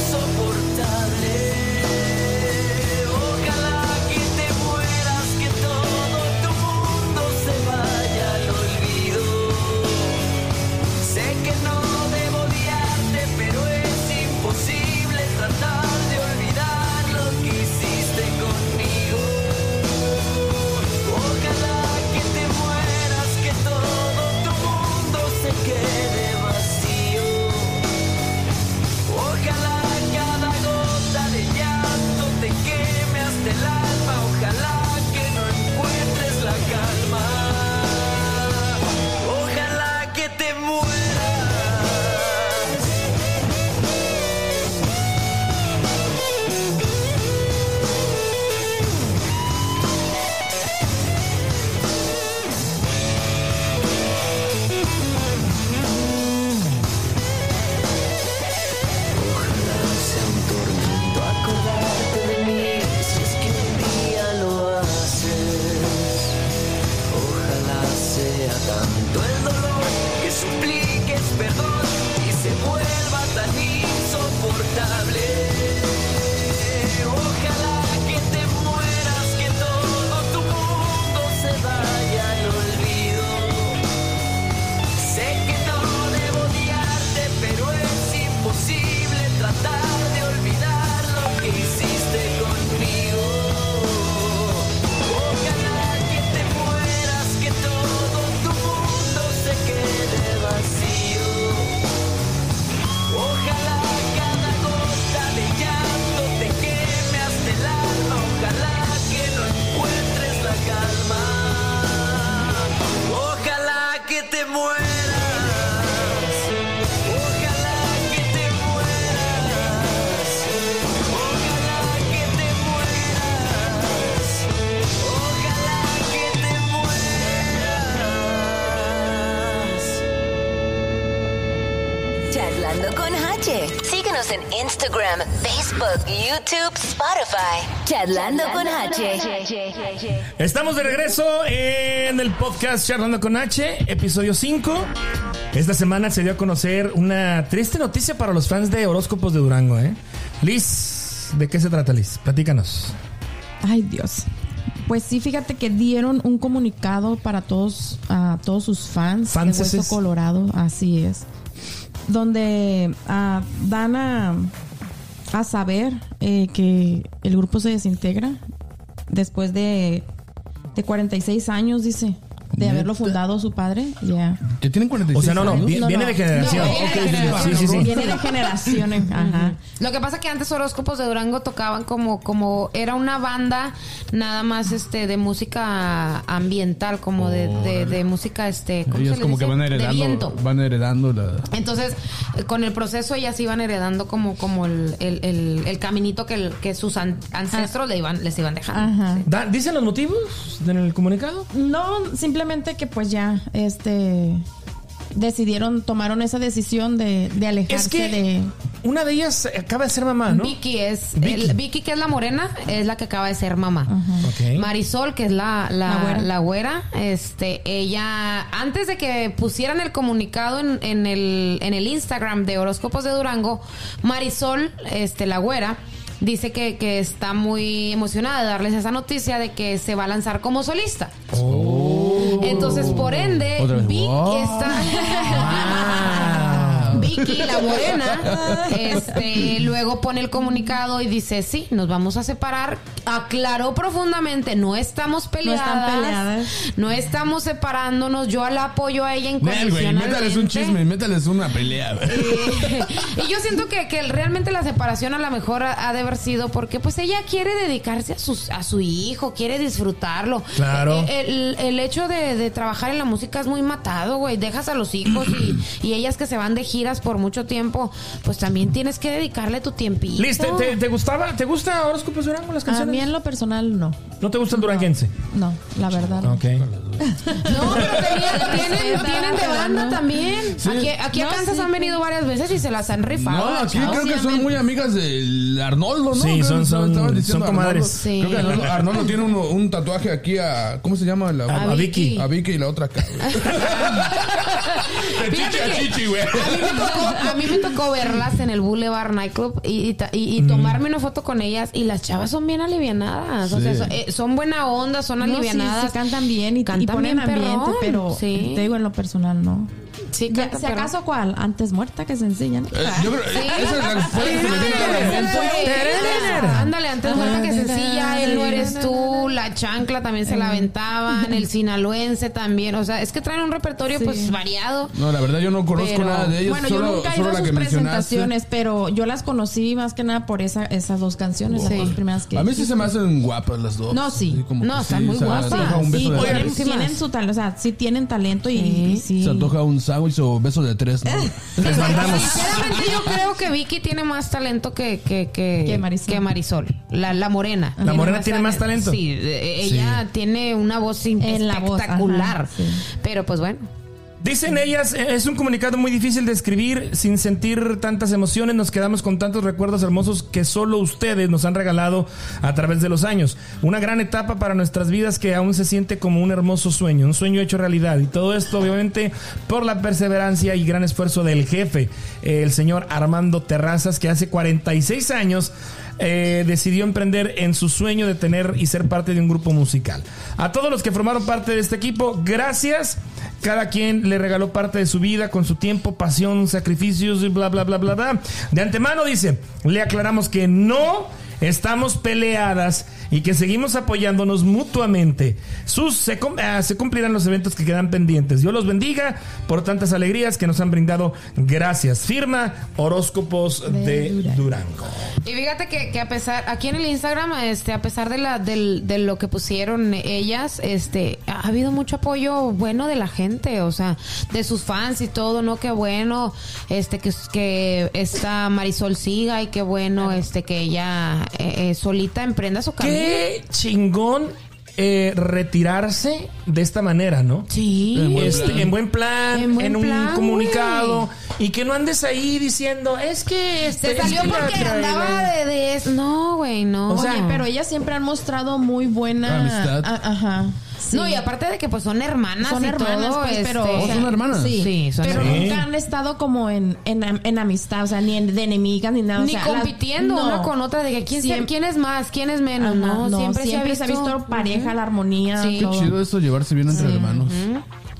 Charlando con H. Estamos de regreso en el podcast Charlando con H, episodio 5. Esta semana se dio a conocer una triste noticia para los fans de horóscopos de Durango, ¿eh? Liz, ¿de qué se trata, Liz? Platícanos. Ay, Dios. Pues sí, fíjate que dieron un comunicado para todos, a todos sus fans de Hueso Colorado, así es. Donde dan a, a saber eh, que el grupo se desintegra después de, de 46 años, dice. De haberlo fundado su padre. Ya. ¿Ya tienen 46 O sea, no, no, años? vi- No, viene no. de generación. No, viene de Ok, generación. sí, sí, sí. Viene de generaciones. Ajá. Lo que pasa que antes Horóscopos de Durango tocaban como, como era una banda nada más este de música ambiental, como de, de, de música este, ¿cómo Ellos se le como que dice? van De heredando, viento. van heredando la... Entonces, eh, con el proceso ellas iban heredando como, como el, el, el- el caminito que, el- que sus an- ancestros le iban, les iban dejando. Ajá. Da- ¿Dicen los motivos en el comunicado? No, simplemente que pues ya, este, decidieron, tomaron esa decisión de, de alejarse Es que de... una de ellas acaba de ser mamá, ¿no? Vicky es Vicky. el- Vicky que es la morena es la que acaba de ser mamá. Marisol que es la la, La güera. la güera, este ella antes de que pusieran el comunicado en, en el en el Instagram de horóscopos de Durango, Marisol este la güera dice que, que está muy emocionada de darles esa noticia de que se va a lanzar como solista. Entonces, por ende. Vicky Wow. está. Vicky, la morena, este, luego pone el comunicado y dice, sí, nos vamos a separar. Aclaró profundamente, no estamos peleadas, no, están peleadas. estamos separándonos, yo la apoyo a ella Nel, güey, métales un chisme, métales una pelea. güey. Eh, y yo siento que, que realmente la separación a lo mejor ha, ha de haber sido porque pues ella quiere dedicarse a, sus, a su hijo, quiere disfrutarlo. Claro. Eh, El, el hecho de, de trabajar en la música es muy matado, güey. Dejas a los hijos y, y ellas que se van de giras por mucho tiempo, pues también tienes que dedicarle tu tiempito. Liz, ¿te, te- te gustaba? ¿Te gusta Horóscopos Durango las A canciones? mí en lo personal no, ¿No te gusta el duranguense? no, la verdad. no. No, pero tenía- tienen, tienen de banda también. Sí. Aquí, aquí a No, Kansas sí. han venido varias veces y se las han rifado. No, las aquí chavas. creo que son muy amigas del Arnoldo, ¿no? Sí, Creo son- que son- estaban diciendo son comadres. Arnoldo. Sí. Creo que Arnoldo, Arnoldo tiene uno- un tatuaje aquí a... ¿Cómo se llama? La, A Vicky. A Vicky y la otra acá. güey. De chichi a chichi, güey. A mí, me tocó, a mí me tocó verlas en el Boulevard Nightclub y, y, ta- y- y tomarme una foto con ellas y las chavas son bien alivianadas. O sea, eh, son buena onda, son No, sí, alivianadas. sí cantan bien y, y Cantan ponen bien ambiente, perrón. pero Sí. te digo en lo personal no. Sí, Ya, canta si acaso cuál, antes muerta que sencilla, ¿no? Eh, yo creo Sí. esa es la fue la que me viene a la mente. Ándale, antes muerta que sencilla, él no eres tú, la chancla también se la aventaban, el sinaloense también, o sea, es que traen un repertorio Sí. pues variado. No, la verdad yo no conozco Pero- nada de ellos. Bueno, solo, yo nunca he ido a sus presentaciones, pero yo las conocí más que nada por esa, esas dos canciones, Sí. las dos primeras que A mí sí se me hacen guapas las dos. No, sí. No, están muy guapas. tienen, su talento, o sea, sí tienen talento y, Sí. Se antoja un sándwich o beso de tres, ¿no? Les mandamos. Sinceramente yo creo que Vicky tiene más talento que, que, que, Que Marisol. Marisol, la, la morena. ¿La morena tiene más talento? Sí, eh, ella tiene una voz En la voz, espectacular. ajá, sí. Pero pues bueno. Dicen ellas, eh, es un comunicado muy difícil de escribir sin sentir tantas emociones. Nos quedamos con tantos recuerdos hermosos que solo ustedes nos han regalado a través de los años. Una gran etapa para nuestras vidas que aún se siente como un hermoso sueño, un sueño hecho realidad. Y todo esto, obviamente, por la perseverancia y gran esfuerzo del jefe, el señor Armando Terrazas, que hace 46 años eh, decidió emprender en su sueño de tener y ser parte de un grupo musical. A todos los que formaron parte de este equipo, gracias. Cada quien le regaló parte de su vida con su tiempo, pasión, sacrificios y bla, bla, bla, bla, bla. De antemano dice, le aclaramos que no estamos peleadas y que seguimos apoyándonos mutuamente. Sus, se, ah, se cumplirán los eventos que quedan pendientes. Dios los bendiga por tantas alegrías que nos han brindado. Gracias. Firma Horóscopos de, Durango. Y fíjate que, que a pesar, aquí en el Instagram, este, a pesar de la, del, de lo que pusieron ellas, este, ha habido mucho apoyo bueno de la gente, o sea, de sus fans y todo, ¿no? Qué bueno, este, que, que esta Marisol siga y qué bueno, este, que ella eh, eh, solita emprenda su camino. Qué chingón eh, retirarse de esta manera, ¿no? Sí. En buen Este, plan. en buen plan, En un plan, comunicado y que no andes ahí diciendo es que este, Se salió porque andaba de, de es- No, güey, no. O sea, Oye, pero ellas siempre han mostrado muy buena Amistad. a- ajá. Sí. No, y aparte de que pues son hermanas son y hermanas, todo, pues, pero este, o sea, ¿Son hermanas? Sí, Sí, son pero hermanas. nunca han estado como en, en, en amistad, o sea, ni en- de enemigas ni nada. o ni sea, las- compitiendo no. una con otra de que quién, se- Siempre- quién es más, quién es menos, Ajá, no, siempre, se ha visto, pareja, la armonía, Sí. Qué todo. chido eso, llevarse bien entre hermanos.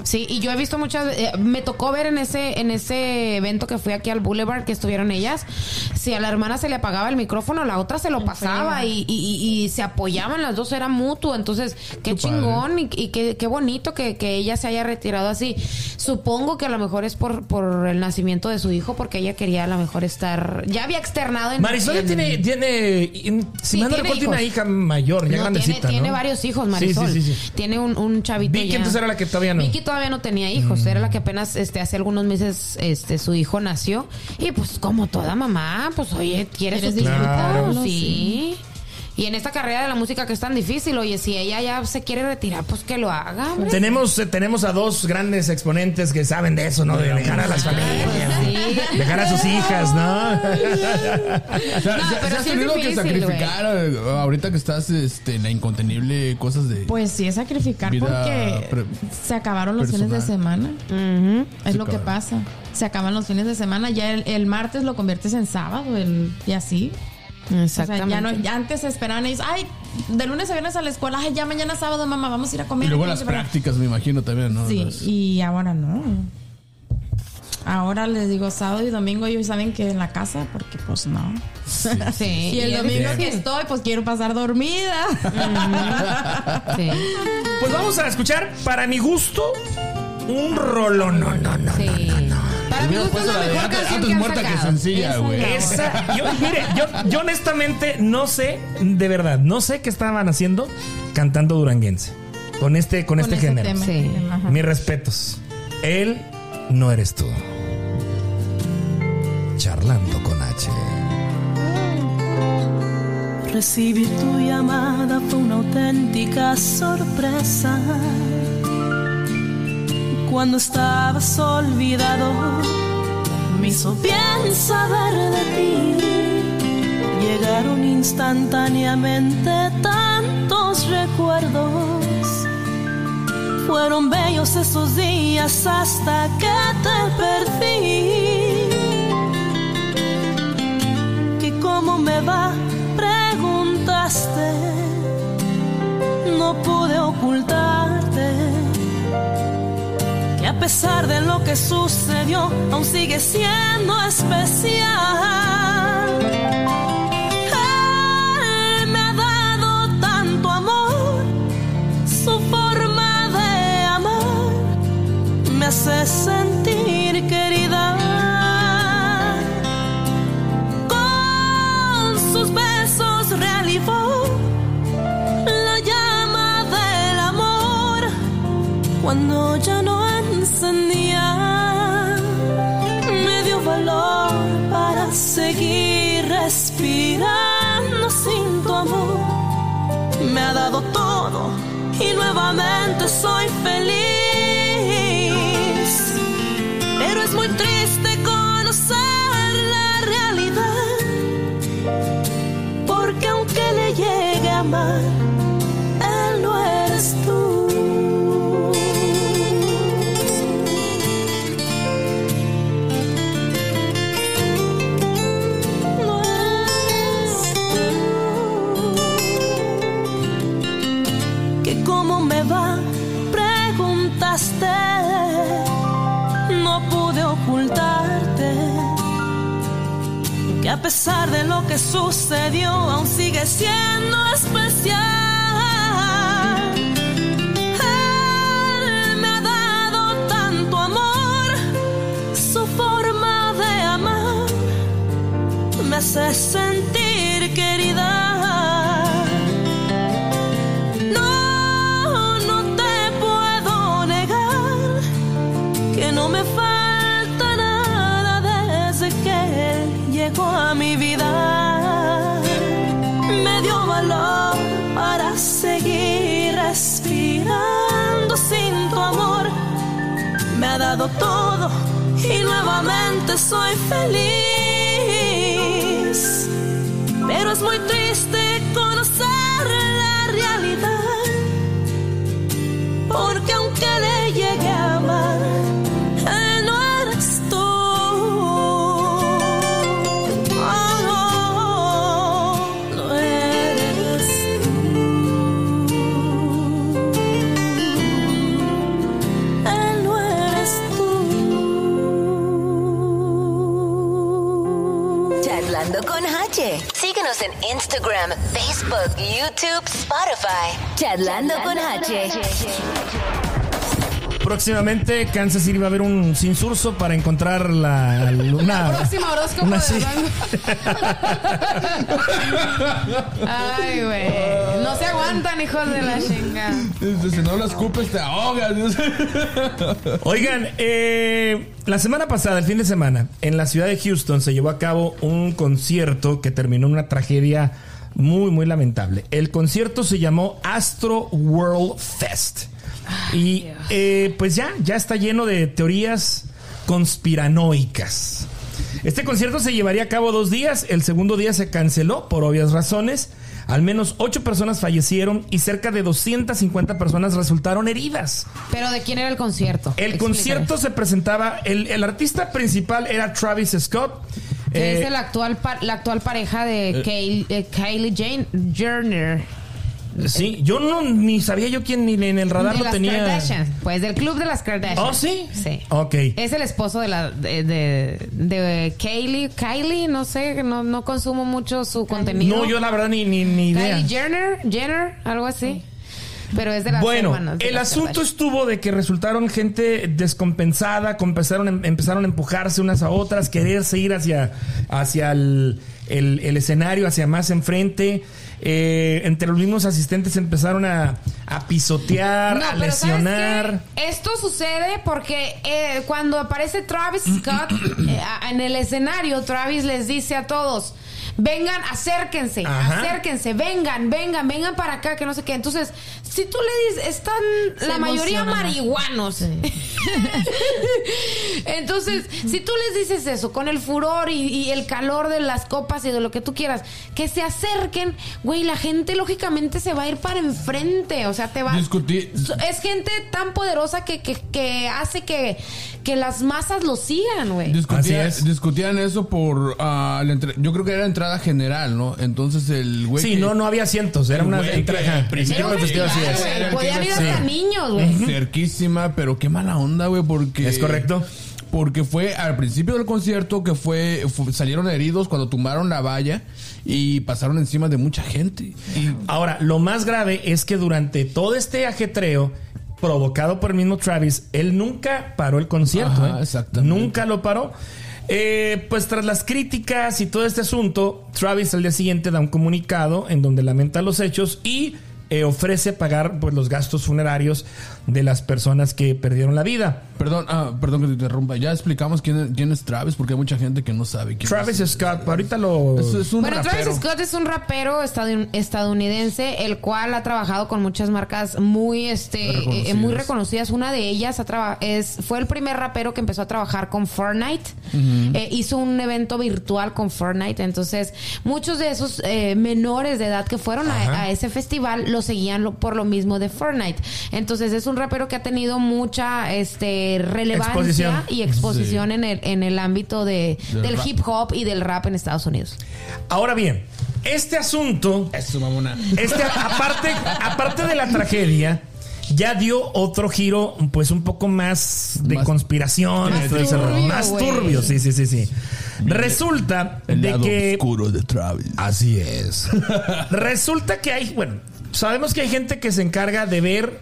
Sí, y yo he visto muchas. eh, me tocó ver en ese en ese evento que fui aquí al Boulevard que estuvieron ellas. Si a la hermana se le apagaba el micrófono, la otra se lo pasaba y, y- se apoyaban, las dos era mutuo. Entonces, qué, chingón y, y qué, qué bonito que, que ella se haya retirado así. Supongo que a lo mejor es por, por el nacimiento de su hijo, porque ella quería a lo mejor estar. Ya había externado en. Marisol en- tiene, tiene, si Sí, no tiene recuerdo, tiene una hija mayor, ya No, grandecita, tiene, tiene ¿no? varios hijos, Marisol. Sí, sí, sí. Tiene un, un chavito. Vicky ya. entonces era la que todavía no. Vicky todavía no tenía hijos, era la que apenas este hace algunos meses este su hijo nació. Y pues como toda mamá, pues oye, Quieres tiempo, disfrutarlo, sí. Y en esta carrera de la música que es tan difícil, oye, si ella ya se quiere retirar, pues que lo haga. hombre. Tenemos, eh, tenemos a dos grandes exponentes que saben de eso, ¿no? De dejar a las familias. Sí. Dejar a sus hijas, ¿no? No, ¿se- pero ¿se has sí tenido que sacrificar eh, ahorita que estás este, en la incontenible cosas de. Pues sí, es sacrificar porque pre- se acabaron los fines de semana. Es lo que pasa. Se acaban los fines de semana. Ya el, el martes lo conviertes en sábado el, y así. O sea, Exactamente. ya no, ya antes esperaban ellos, ay, de lunes a viernes a la escuela, ay, ya mañana sábado, mamá, vamos a ir a comer. y luego las prácticas, me imagino también, ¿no? Sí, Las- y ahora no. Ahora les digo sábado y domingo ellos saben que en la casa, porque pues no. Sí, Y el domingo que estoy, pues quiero pasar dormida. Sí. Pues vamos a escuchar, para mi gusto, un rollo. No, no, no. Sí. Para mí es la de mejor canción que han muerta que sencilla, Esa güey. yo, mire, yo, yo honestamente no sé, de verdad, no sé qué estaban haciendo cantando duranguense. Con este, con, este género. tema. Sí. Mis respetos. Él no eres tú. Charlando con H. Recibir tu llamada fue una auténtica sorpresa. Cuando estabas olvidado, me hizo bien saber de ti. Llegaron instantáneamente tantos recuerdos. Fueron bellos esos días hasta que te perdí que cómo me va, preguntaste. No pude ocultarte a pesar de lo que sucedió, aún sigue siendo especial. Él me ha dado tanto amor, su forma de amar me hace sentir querida con sus besos reavivó la llama del amor cuando ya no me dio valor para seguir respirando sin tu amor. Me ha dado todo y nuevamente soy feliz. Pero es muy triste conocer la realidad porque aunque le llegue a amar, sucedió aún sigue siendo Charlando con H. Próximamente Kansas City va a haber un sinsurso para encontrar la luna. Próximo horóscopo una de Ay, güey. No se aguantan, hijos de la chinga. Si no las escupes, te ahogas. Oigan, eh, la semana pasada, el fin de semana, en la ciudad de Houston se llevó a cabo un concierto que terminó en una tragedia muy, muy lamentable. El concierto se llamó Astro World Fest. Y eh, pues ya, ya está lleno de teorías conspiranoicas. Este concierto se llevaría a cabo dos días. El segundo día se canceló por obvias razones. Al menos ocho personas fallecieron y cerca de 250 personas resultaron heridas. Pero ¿de quién era el concierto? El Explícame. concierto se presentaba, el, el artista principal era Travis Scott. Que Eh, es el actual pa- la actual pareja de Kay- eh, Kylie Jane Jenner. sí, yo no ni sabía yo quién ni en el radar de lo las tenía. Kardashian. Pues del club de las Kardashian. Oh, ¿sí? Sí. Ok. Es el esposo de la de, de, de Kylie. Kylie, no sé, no, no consumo mucho su contenido. No, yo la verdad ni, ni, ni idea. Kylie Jenner, Jenner, algo así. Pero es de las Bueno, hermanas de el las asunto Kardashian. estuvo de que resultaron gente descompensada, empezaron, em- empezaron a empujarse unas a otras, quererse ir hacia, hacia el, el- el escenario, hacia más enfrente. Eh, entre los mismos asistentes empezaron a, a pisotear, No, a pero ¿sabes lesionar. Esto sucede porque eh, cuando aparece Travis Scott eh, en el escenario, Travis les dice a todos. Vengan, acérquense, Ajá. acérquense, vengan, vengan, vengan para acá, que no sé qué. Entonces, si tú le dices, están Se la mayoría marihuanos. Entonces, si tú les dices eso, con el furor y, y el calor de las copas y de lo que tú quieras, que se acerquen, güey, la gente lógicamente se va a ir para enfrente. O sea, te va. So- Es gente tan poderosa que, que, que hace que, que las masas lo sigan, güey. Discutía- Así es. discutían eso por ah, la entre- yo creo que era entrada general, ¿no? Entonces el güey Sí, que- no, no había asientos, era una el que Podían ir hasta niños, güey. cerquísima, pero qué mala onda, güey, porque Es correcto. Porque fue al principio del concierto que fue, fu- salieron heridos cuando tumbaron la valla y pasaron encima de mucha gente. Y Ahora, lo más grave es que durante todo este ajetreo provocado por el mismo Travis, él nunca paró el concierto. Ajá, ¿eh? exactamente. Nunca lo paró. Eh, pues tras las críticas y todo este asunto, Travis al día siguiente da un comunicado en donde lamenta los hechos y eh, ofrece pagar pues, los gastos funerarios de las personas que perdieron la vida. perdón, ah, perdón que te interrumpa. Ya explicamos quién es, quién es Travis porque hay mucha gente que no sabe quién Travis es. Scott, ahorita lo... Es, es un Bueno, rapero. Travis Scott es un rapero estadounidense, el cual ha trabajado con muchas marcas muy, este, eh, Reconocidas. muy reconocidas. Una de ellas ha traba- es, fue el primer rapero que empezó a trabajar con Fortnite. Eh, hizo un evento virtual con Fortnite. Entonces, muchos de esos eh, menores de edad que fueron a, a ese festival lo seguían lo- por lo mismo de Fortnite. Entonces, es un rapero que ha tenido mucha este, relevancia Exposición. y exposición en, el, en el ámbito de, Del hip hop y del rap en Estados Unidos. Ahora bien, este asunto... Eso, mamona. Este, aparte, aparte de la tragedia, ya dio otro giro, pues un poco más de Más- conspiración. Más y todo ese rollo. turbio, más turbio, sí, sí, sí, sí. Resulta El de lado que. oscuro de Travis. Así es. Resulta que hay, bueno, sabemos que hay gente que se encarga de ver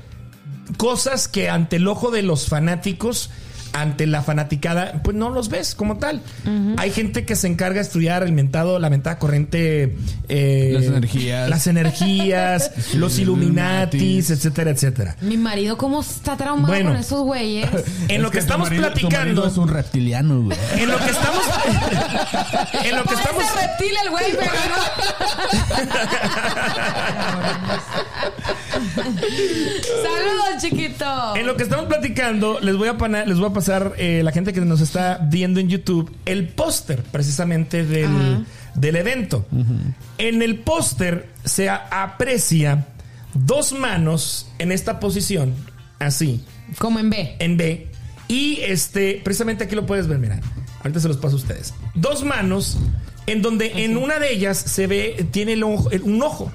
cosas que ante el ojo de los fanáticos, ante la fanaticada, pues no los ves como tal. Hay gente que se encarga de estudiar el mentado, la mentada corriente, eh, Las energías. las energías, los Illuminatis, etcétera, etcétera. Mi marido, ¿cómo está traumado Bueno. con esos güeyes? En lo que estamos marido- platicando, es un reptiliano, güey. en lo que estamos, en lo que estamos, Parece reptil el güey. Saludos, chiquito. En lo que estamos platicando, les voy a, les voy a pasar eh, la gente que nos está viendo en YouTube el póster precisamente del, del evento. En el póster se aprecia dos manos en esta posición, así, Como en B. en B. Y este, precisamente aquí lo puedes ver, mira. Ahorita se los paso a ustedes. Dos manos en donde en una de ellas se ve, tiene el ojo- el- un ojo.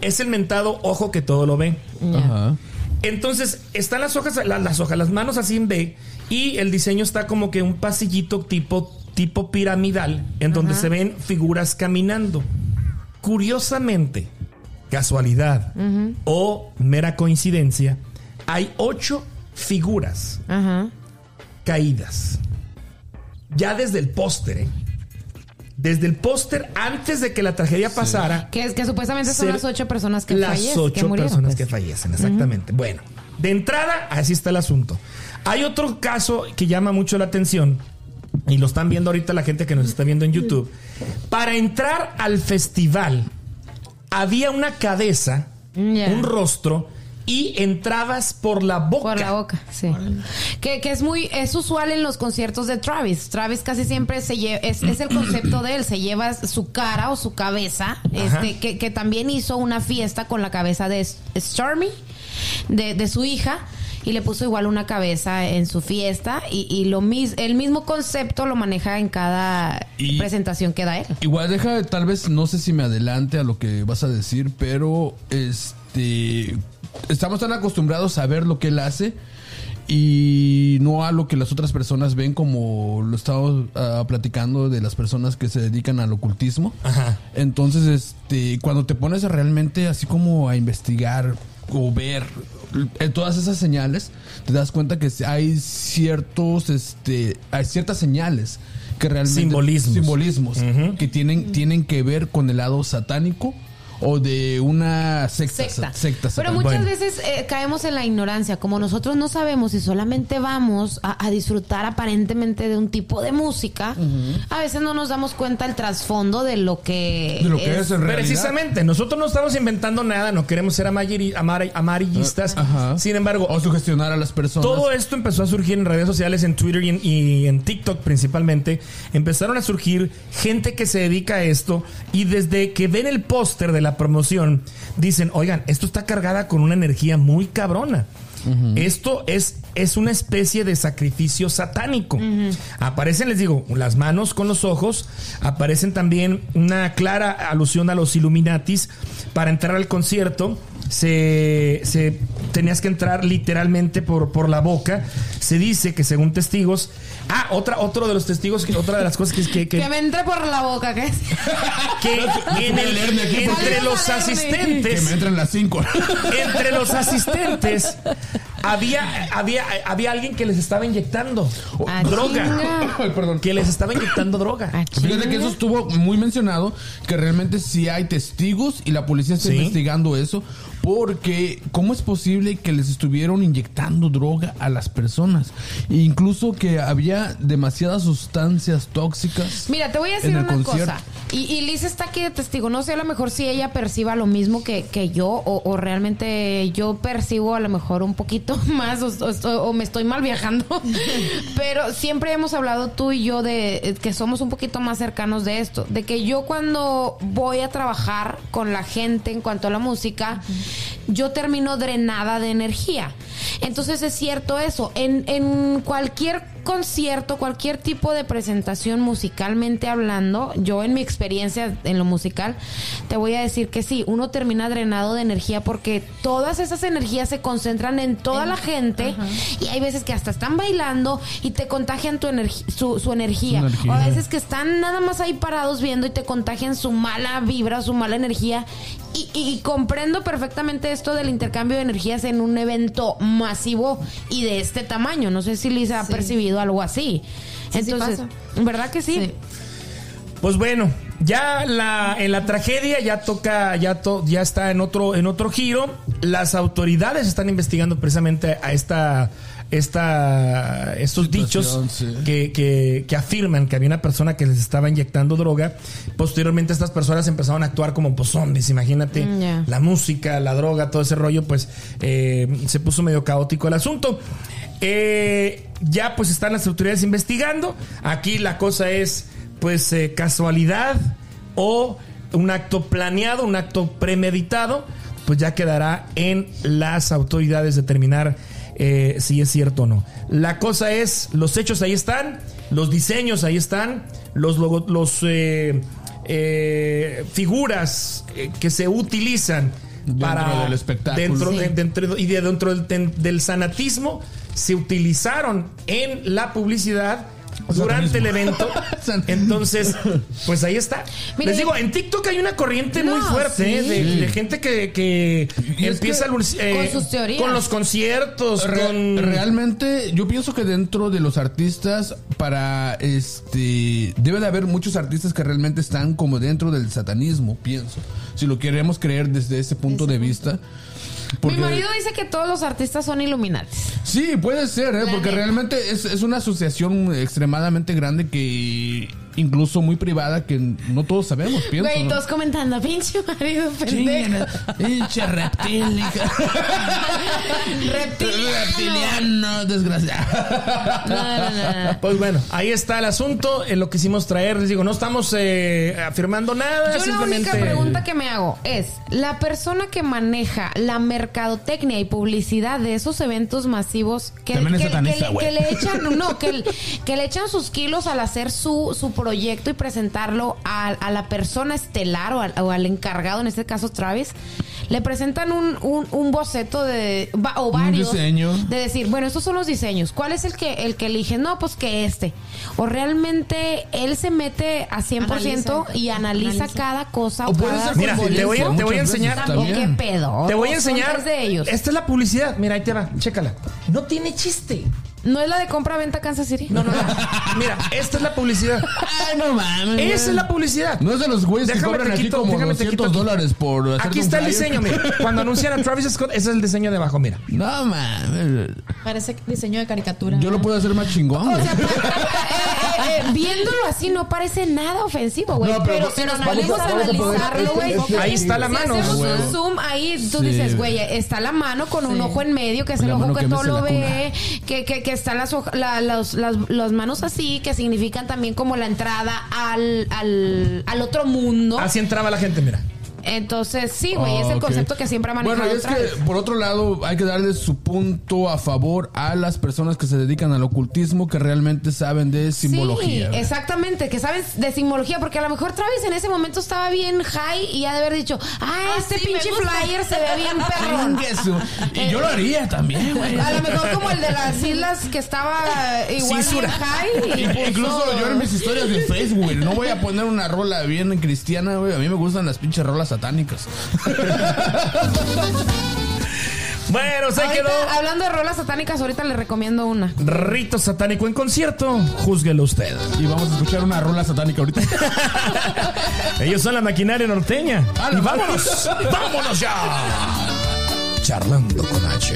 Es el mentado ojo que todo lo ve. Ajá. Entonces, están las hojas, la- las hojas, las manos así en B, y el diseño está como que un pasillito tipo, tipo piramidal, en donde se ven figuras caminando. curiosamente, casualidad o mera coincidencia, hay ocho figuras caídas. Ya desde el póster, ¿eh? Desde el póster, antes de que la tragedia pasara, Que, que supuestamente son las ocho personas que las fallecen. ocho que murieron, personas pues. que fallecen, exactamente. Bueno, de entrada, así está el asunto. Hay otro caso que llama mucho la atención, y lo están viendo ahorita la gente que nos está viendo en YouTube. Para entrar al festival, había una cabeza, un rostro, y entrabas por la boca. Por la boca, sí. Que, que es muy, es usual en los conciertos de Travis. Travis casi siempre se lleva, es, es el concepto de él, se lleva su cara o su cabeza, Ajá. este, que, que también hizo una fiesta con la cabeza de Stormy, de, de su hija. Y le puso igual una cabeza en su fiesta y, y lo mis, el mismo concepto lo maneja en cada Y- presentación que da él. Igual deja, tal vez, no sé si me adelante a lo que vas a decir, pero este estamos tan acostumbrados a ver lo que él hace y no a lo que las otras personas ven como lo estamos ah, platicando de las personas que se dedican al ocultismo. Ajá. Entonces, este, cuando te pones a realmente así como a investigar o ver eh, todas esas señales, te das cuenta que hay ciertos, este, hay ciertas señales que realmente Simbolismos. simbolismos que tienen, tienen que ver con el lado satánico o de una secta. secta. secta Pero muchas Bueno. veces eh, caemos en la ignorancia, como nosotros no sabemos y solamente vamos a, a disfrutar aparentemente de un tipo de música, a veces no nos damos cuenta el trasfondo de lo que, de lo que es, en realidad. Precisamente, nosotros no estamos inventando nada, no queremos ser amar- amarillistas. Ajá. Sin embargo, O sugestionar a las personas. Todo esto empezó a surgir en redes sociales, en Twitter y en, y en TikTok principalmente. Empezaron a surgir gente que se dedica a esto y desde que ven el póster de la promoción dicen, oigan, esto está cargada con una energía muy cabrona. Esto es, es una especie de sacrificio satánico. Aparecen, les digo, las manos con los ojos. Aparecen también una clara alusión a los Illuminatis. Para entrar al concierto, se, se- tenías que entrar literalmente por, por la boca. Se dice que según testigos. Ah, otra, otro de los testigos, que, otra de las cosas que, que, que- Que me entre por la boca, ¿qué es? que en el- Leerme aquí, entre los Que asistentes me entran las cinco. entre los asistentes había, había, había alguien que les estaba inyectando Ah, droga. Ay, perdón. Que les estaba inyectando droga. Ah, Fíjate que eso estuvo muy mencionado, que realmente sí hay testigos y la policía está Sí. investigando eso, porque ¿cómo es posible que les estuvieron inyectando droga a las personas? E incluso que había demasiadas sustancias tóxicas. Mira, te voy a decir una concierto. cosa. Y, y Liz está aquí de testigo. No sé a lo mejor si ella perciba lo mismo que, que yo o, o realmente yo percibo a lo mejor un poquito más o, o estoy- o me estoy mal viajando. Pero siempre hemos hablado tú y yo de eh, que somos un poquito más cercanos de esto. De que yo cuando voy a trabajar con la gente en cuanto a la música, yo termino drenada de energía. Entonces es cierto eso. En, en cualquier concierto, cualquier tipo de presentación musicalmente hablando, yo en mi experiencia en lo musical, te voy a decir que sí, uno termina drenado de energía porque todas esas energías se concentran en toda la gente y hay veces que hasta están bailando y te contagian tu energi- su, su energía. Su energía. O a veces que están nada más ahí parados viendo y te contagian su mala vibra, su mala energía. Y, y comprendo perfectamente esto del intercambio de energías en un evento masivo y de este tamaño. No sé si Lisa ha percibido algo así. Sí, sí Entonces, pasa. ¿verdad que sí? Sí. Pues bueno, ya la, en la tragedia ya toca, ya, to- ya está en otro, en otro giro. Las autoridades están investigando precisamente a esta, esta, estos Situación, dichos sí. que, que- que afirman que había una persona que les estaba inyectando droga. Posteriormente estas personas empezaron a actuar como pues, zombies, imagínate. Mm. La música, la droga, todo ese rollo, pues eh, se puso medio caótico el asunto. Eh, ya pues están las autoridades investigando. Aquí la cosa es pues eh, casualidad o un acto planeado, un acto premeditado. Pues ya quedará en las autoridades determinar eh, si es cierto o no. La cosa es, los hechos ahí están, los diseños ahí están, los, logo- los eh, eh, figuras eh, que se utilizan Dentro para del espectáculo. dentro Sí. de- dentro- y de dentro del, del sanatismo se utilizaron en la publicidad durante el evento. Entonces, pues ahí está. Mire, Les digo, en TikTok hay una corriente No, muy fuerte sí. ¿eh? de, gente que, que empieza que- eh, Con sus teorías. con los conciertos, Re- con Realmente, yo pienso que dentro de los artistas, para este. Debe de haber muchos artistas que realmente están como dentro del satanismo, pienso. Si lo queremos creer desde ese punto de vista. Porque- Mi marido dice que todos los artistas son iluminatis. Sí, puede ser, ¿eh? Porque realmente es, es una asociación extremadamente grande que. Incluso muy privada que no todos sabemos, pienso. Güey, ¿no? todos comentando, pinche marido pendejo. Pinche reptil, hija. Reptiliano. Reptiliano, desgraciado. No, no. Pues bueno, ahí está el asunto, en lo que hicimos traer. Les digo, no estamos eh, afirmando nada, Yo la simplemente. única pregunta que me hago es, la persona que maneja la mercadotecnia y publicidad de esos eventos masivos que, que- que- le echan, no, que, que le echan sus kilos al hacer su, su proyecto y presentarlo a, a la persona estelar o al, o al encargado, en este caso Travis, le presentan un, un, un boceto de o varios diseño. de decir, bueno, estos son los diseños. ¿Cuál es el que el que elige? No, pues que este. O realmente él se mete a 100% Analiza. y analiza, Analiza. cada cosa O puede cada ser Mira, te voy, a- te voy a enseñar. está ¿O bien. qué pedo? Te voy a ¿O son enseñar. de ellos. Esta es la publicidad. Mira, ahí te va. Chécala. No tiene chiste. ¿No es la de compra-venta Kansas City? No, no, no. Mira, esta es la publicidad. Ay, no mames. Esa es la publicidad. No es de los güeyes que Déjame cobran te aquí quito, como déjame te 200 quito aquí. dólares por hacer Aquí un está el flyer. diseño, mira. Cuando anuncian a Travis Scott, ese es el diseño de abajo, mira. No mames. Parece diseño de caricatura. Yo lo puedo hacer más chingón. O güey. sea, eh, eh, eh, viéndolo así no parece nada ofensivo, güey. No, pero, pero si nos ponemos a, analizarlo, güey. Ahí está la Si mano. hacemos güey. un zoom ahí, tú Sí. dices, güey, está la mano con un ojo en medio, que es el ojo que todo lo ve, que, que, que están las, la- las, las, las manos así, que significan también como la entrada al, al, al otro mundo. Así entraba la gente, mira. Entonces, sí, güey, es el Ah, concepto que siempre ha manejado Bueno, y es Travis. que por otro lado hay que darle su punto a favor a las personas que se dedican al ocultismo que realmente saben de simbología. Sí, exactamente, que sabes de simbología, porque a lo mejor Travis en ese momento estaba bien high y ha de haber dicho, ah, este sí, me pinche gusta". flyer se ve bien su- Y yo lo haría también, güey. A lo mejor como el de las islas que estaba igual bien high. y puso- Incluso yo en mis historias de Facebook, güey, no voy a poner una rola bien cristiana, güey. A mí me gustan las pinches rolas satánicas. Bueno, se Ahorita, quedó hablando de rolas satánicas, ahorita le recomiendo una. Rito Satánico en concierto. Júzguelo usted. Y vamos a escuchar una rola satánica ahorita. Ellos son la maquinaria norteña. A la Y vámonos, vámonos ya. Charlando con H.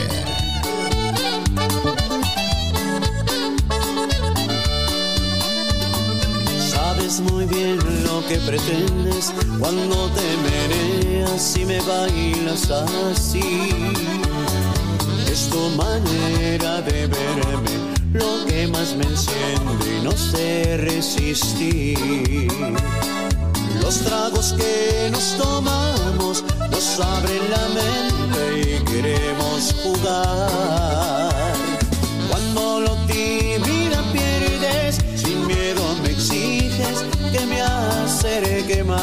Muy bien lo que pretendes cuando te meneas y me bailas así. Es tu manera de verme lo que más me enciende y no sé resistir. Los tragos que nos tomamos nos abren la mente y queremos jugar. Que me acerque más.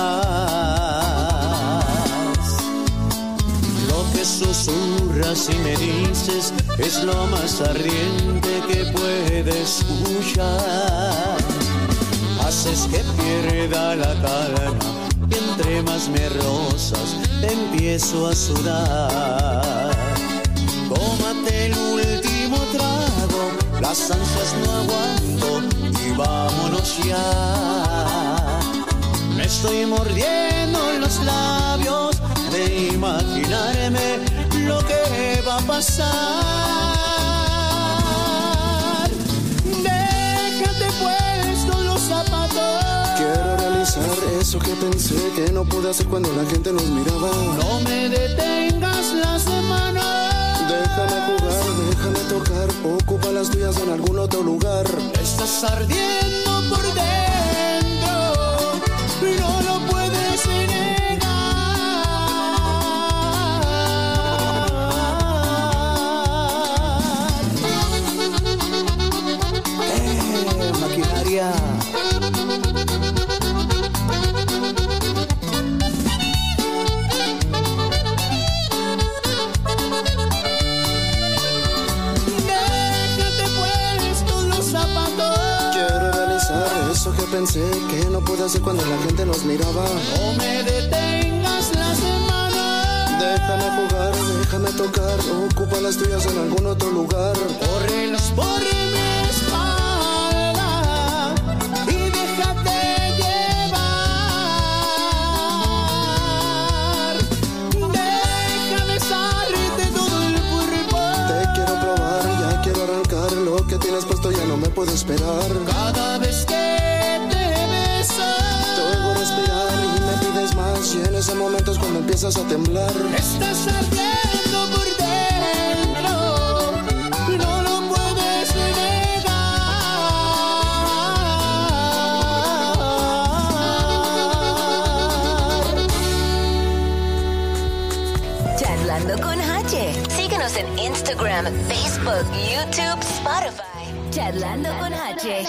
Lo que susurras y me dices es lo más ardiente que puedes escuchar. Haces que pierda la calma y entre más me rozas te empiezo a sudar. Tómate el último trago, las ansias no aguanto y vámonos ya. Me estoy mordiendo los labios de imaginarme lo que va a pasar. Déjate puestos los zapatos. Quiero realizar eso que pensé que no pude hacer cuando la gente nos miraba. No me detengas las manos. Déjame jugar, déjame tocar. Ocupa las tuyas en algún otro lugar. Estás ardiendo por dentro pensé que no pude hacer cuando la gente nos miraba. No me detengas la semana. Déjame jugar, déjame tocar, ocupa las tuyas en algún otro lugar. Córrelas por mi espalda y déjate llevar. Deja besarte todo el cuerpo. Te quiero probar, ya quiero arrancar, lo que tienes puesto ya no me puedo esperar. Cada vez que más, y en ese momento es cuando empiezas a temblar. estás ardiendo por dentro. No lo puedes negar. Charlando con H. Síguenos en Instagram, Facebook, YouTube, Spotify. Charlando con H.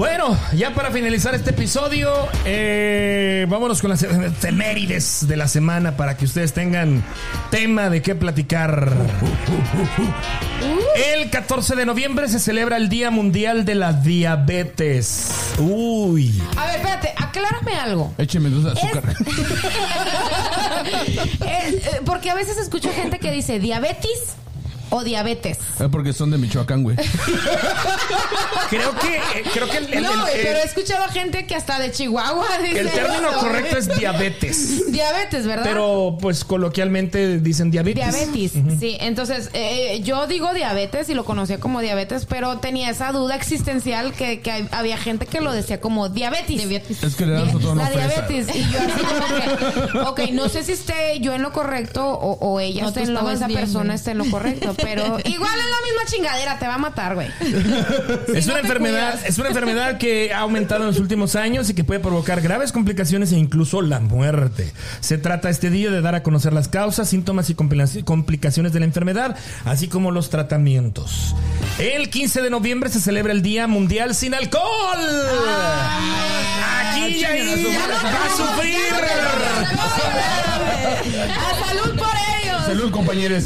Bueno, ya para finalizar este episodio, eh, vámonos con las efemérides de la semana para que ustedes tengan tema de qué platicar. El 14 de noviembre se celebra el Día Mundial de la Diabetes. Uy. A ver, espérate, aclárame algo. Écheme dos de azúcar. Eh, porque a veces escucho gente que dice diabetes o diabetes. Es porque son de Michoacán, güey. Creo que, eh, creo que el, el- no, el- pero he escuchado gente que hasta de Chihuahua dice. el término eso, correcto güey. es diabetes. Diabetes, ¿verdad? Pero pues coloquialmente dicen diabetes. Diabetes, sí. Entonces, eh, yo digo diabetes y lo conocía como diabetes, pero tenía esa duda existencial que, que había gente que lo decía como diabetes. Es que le tono La fresa. diabetes. Y yo así como que, ok, no sé si esté yo en lo correcto o, o ella No, esté en lo, esa bien, persona güey. esté en lo correcto, pero igual es la misma chingadera, te va a matar, güey. Es no una enfermedad, cuidas. es una enfermedad que ha aumentado en los últimos años y que puede provocar graves complicaciones e incluso la muerte. Se trata este día de dar a conocer las causas, síntomas y compli- complicaciones de la enfermedad, así como los tratamientos. El 15 de noviembre se celebra el Día Mundial sin Alcohol. Aquí ya va a sufrir. ¡A salud por! Salud, compañeros.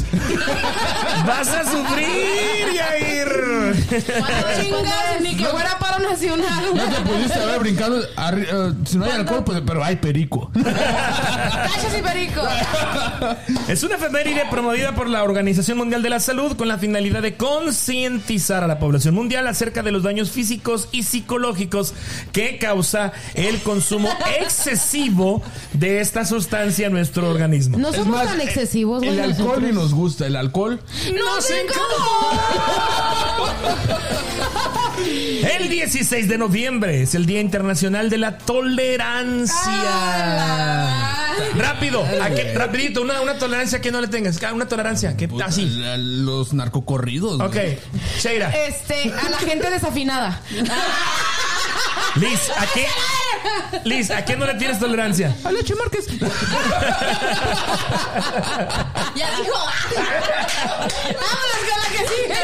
Vas a sufrir, Yair. Chingas, ni que fuera paro nacional. No te pudiste haber brincado. arri- eh, si no hay alcohol, pues, pero hay perico. Cachas y perico. Es una efeméride promovida por la Organización Mundial de la Salud con la finalidad de concientizar a la población mundial acerca de los daños físicos y psicológicos que causa el consumo excesivo de esta sustancia en nuestro organismo. No somos más, tan eh, excesivos, güey. El alcohol nosotros. ni nos gusta. El alcohol. ¡No sé El 16 de noviembre es el Día Internacional de la Tolerancia. Rápido, ¿a qué- rapidito, una, una tolerancia que no le tengas, una tolerancia que así. Los narcocorridos. Ok. Sheira, Este, a la gente desafinada. Liz, ¿a qué? Liz, ¿a qué no le tienes tolerancia? A Leche Márquez. Ya dijo. Vámonos con la que sigue.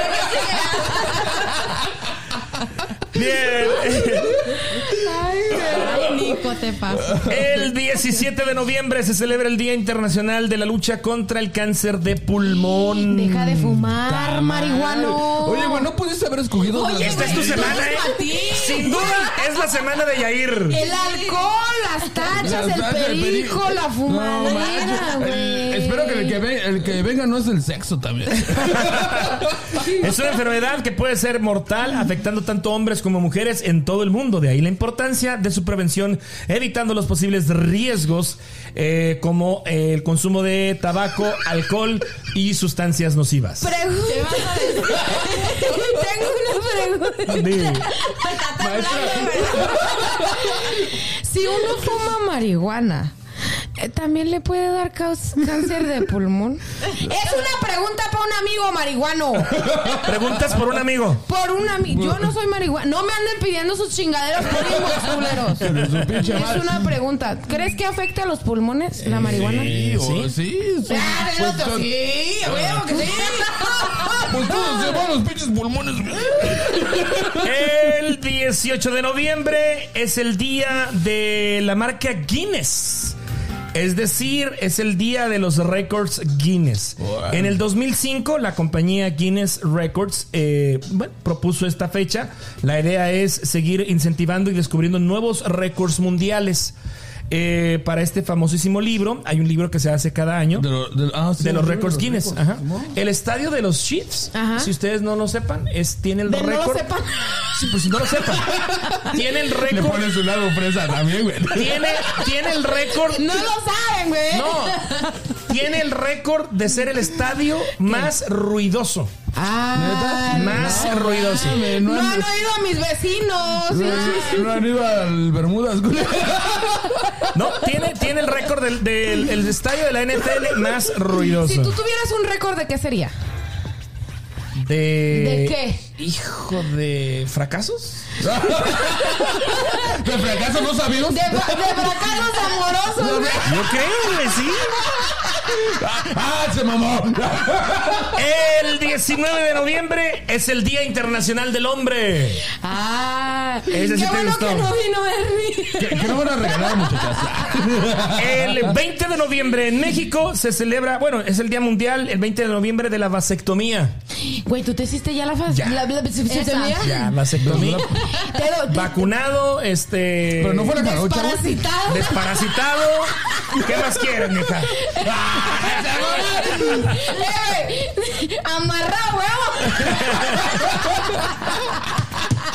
Bien. Te pasa. El 17 de noviembre se celebra el Día Internacional de la Lucha contra el Cáncer de Pulmón. Deja de fumar, marihuano. Oye, güey, no pudiste haber escogido. Oye, Esta es tu semana, ¿eh? Sin duda es la semana de Yair. El alcohol, las tachas, Las el tachas, el perico, la fumadera, güey. El- Espero que el que, ve- el que venga no es el sexo también. Es una enfermedad que puede ser mortal, afectando tanto hombres como mujeres en todo el mundo. De ahí la importancia de su prevención, evitando los posibles riesgos eh, como eh, el consumo de tabaco, alcohol y sustancias nocivas. Pregunta. Tengo una pregunta. Dime. Si uno fuma marihuana, ¿también le puede dar cáncer de pulmón? Es una pregunta para un amigo marihuano. Preguntas por un amigo. Por un amigo. Yo no soy marihuana. No me anden pidiendo sus chingaderas por inbox. Es una pregunta. ¿Crees que afecta a los pulmones la marihuana? Sí, sí. sí. Ah, sí, a huevo que sí. Pues todos se van los pinches pulmones. El 18 de noviembre es el día de la marca Guinness. Es decir, es el día de los récords Guinness. En el 2005, la compañía Guinness Records eh, bueno, propuso esta fecha. La idea es seguir incentivando y descubriendo nuevos récords mundiales. Eh, para este famosísimo libro, hay un libro que se hace cada año de, ah, sí, los sí, récords los Guinness. Ajá. El estadio de los Chiefs, si ustedes no lo sepan, es, tiene el De no lo récord. sepan. Sí, pues si no lo sepan, tiene el Le récord. pones un lado fresa también, güey. Tiene, tiene el récord. No lo saben, güey. No. Tiene el récord de ser el estadio más ruidoso. Ah, Más no, ruidoso. mames, No, han oído a mis vecinos. Sí, sí, sí. No han ido al Bermudas, güey. No, tiene, tiene el récord del, del- el estadio de la NFL más ruidoso. Si tú tuvieras un récord, ¿de qué sería? De. ¿De qué? Hijo de fracasos. ¿De fracaso no sabido? De, de fracasos amorosos, güey. Yo creo, güey, sí. ¡Ah, se mamó! El 19 de noviembre es el Día Internacional del Hombre. Ah, Ese sí qué te bueno gustó. que no vino Ernie. ¿Qué, qué no van a regalar, muchachas? El 20 de noviembre en México se celebra, bueno, es el Día Mundial, el 20 de noviembre de la vasectomía. Güey, ¿tú te hiciste ya la? Ya. La, la- Esa. Ya, vasectomía. Te do- te- Vacunado, este. Pero no fue la jarocha, güey. Desparasitado. Desparasitado. ¿Qué más quieren, mija? Amarrado, huevo.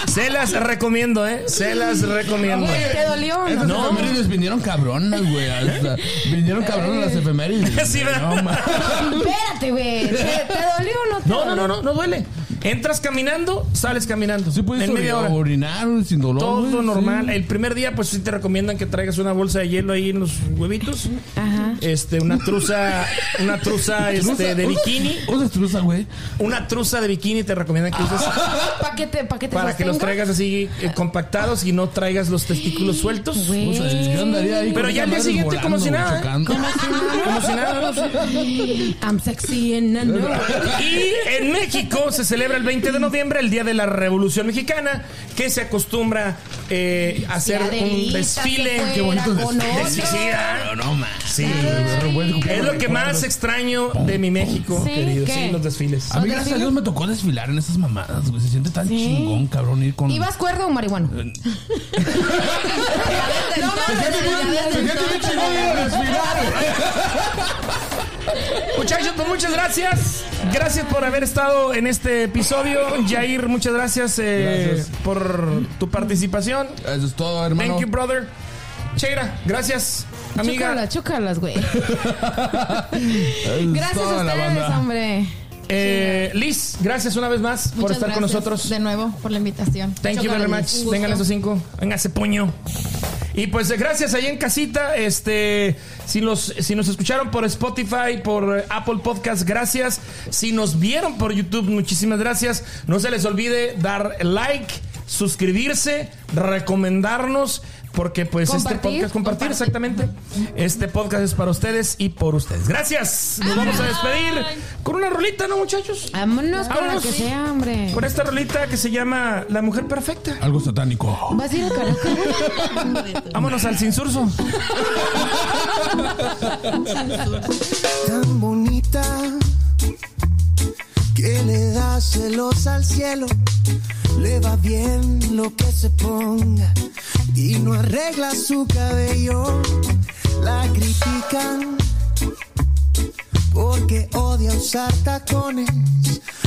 Se las recomiendo, ¿eh? Se las recomiendo. ¿Te dolió o Estas no? efemérides vinieron cabronas, güey. hasta- Vinieron cabronas las efemérides. Sí, ¿verdad? No, Espérate, güey. ¿Te, te dolió o no te No, no, dolió? no, no, no duele. Entras caminando, sales caminando. Sí puedes en media hora. orinar sin dolor. Todo normal. sí. El primer día, pues sí te recomiendan que traigas una bolsa de hielo ahí en los huevitos. Ajá. Este, una truza, una truza este, de bikini. ¿Usas truza, güey? Una truza de bikini te recomiendan que uses ¿Para que te, pa' que te para que los traigas así eh, compactados y no traigas los testículos sueltos. Güey. O sea, yo andaría ahí Pero ya al día esa madre siguiente como si volando, nada, ¿eh? chocando. Como si nada, ¿no? I'm sexy and I know it. Y en México se celebra el 20 de noviembre el Día de la Revolución Mexicana, que se acostumbra eh, a hacer un desfile. Qué bonito desfile. Sí, ah. No. Sí. Es lo que más extraño de mi México, Sí, querido. ¿qué? Sí, los desfiles. A mí, gracias a Dios, me tocó desfilar en esas mamadas, güey. Se siente tan chingón, cabrón, ir con. ¿Ibas cuerdo o marihuano? Eh, No desfilar, Muchachos, pues muchas gracias. Gracias por haber estado en este episodio. Jair, muchas gracias, eh, Gracias. por tu participación. Eso es todo, hermano. Thank you, brother. Cheira, gracias, amiga. Chócalas, güey. Gracias a ustedes, hombre. Eh, Liz, gracias una vez más por estar con gracias nosotros. De nuevo por la invitación. Thank you very much. Vengan esos cinco. Venga ese puño. Y pues eh, gracias ahí en casita. Este, si nos, si nos escucharon por Spotify, por eh, Apple Podcast, gracias. Si nos vieron por YouTube, muchísimas gracias. No se les olvide dar like, suscribirse, recomendarnos. Porque pues este Compartir. podcast, compartir exactamente. Este podcast es para ustedes y por ustedes. Gracias. Nos vamos a despedir con una rolita, ¿no, muchachos? Vámonos con la que sea, hombre. Con esta rolita que se llama La Mujer Perfecta. Algo satánico. ¿Vas a ir a Caracas? Vámonos al Cinsurso. tan bonita que le da celos al cielo. Le va bien lo que se ponga y no arregla su cabello. La critican porque odia usar tacones.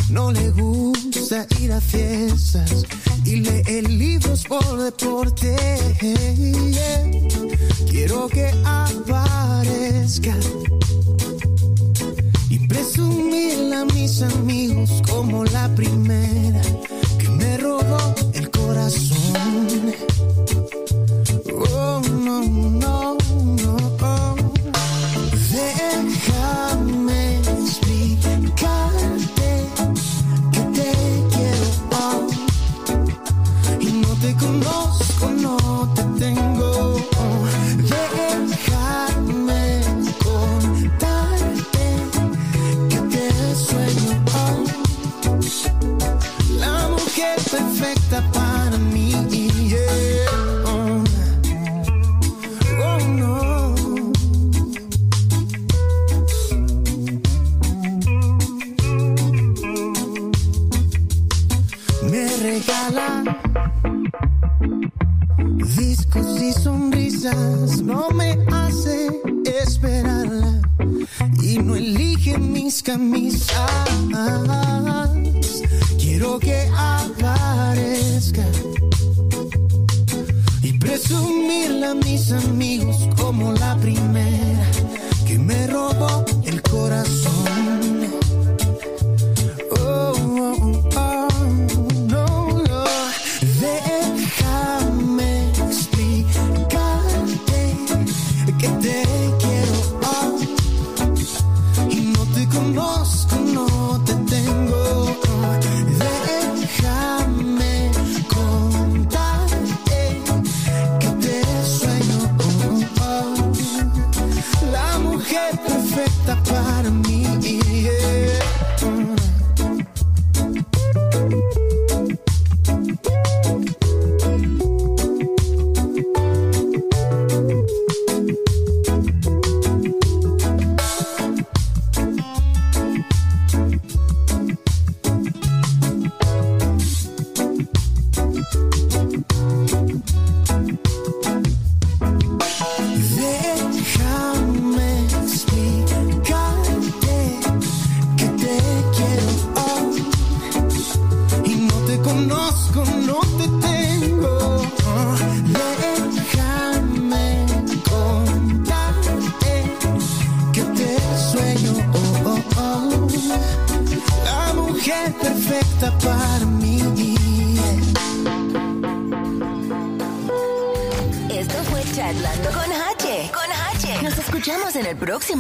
No le gusta ir a fiestas y lee libros por deporte. Quiero que aparezca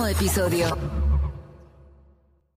episodio.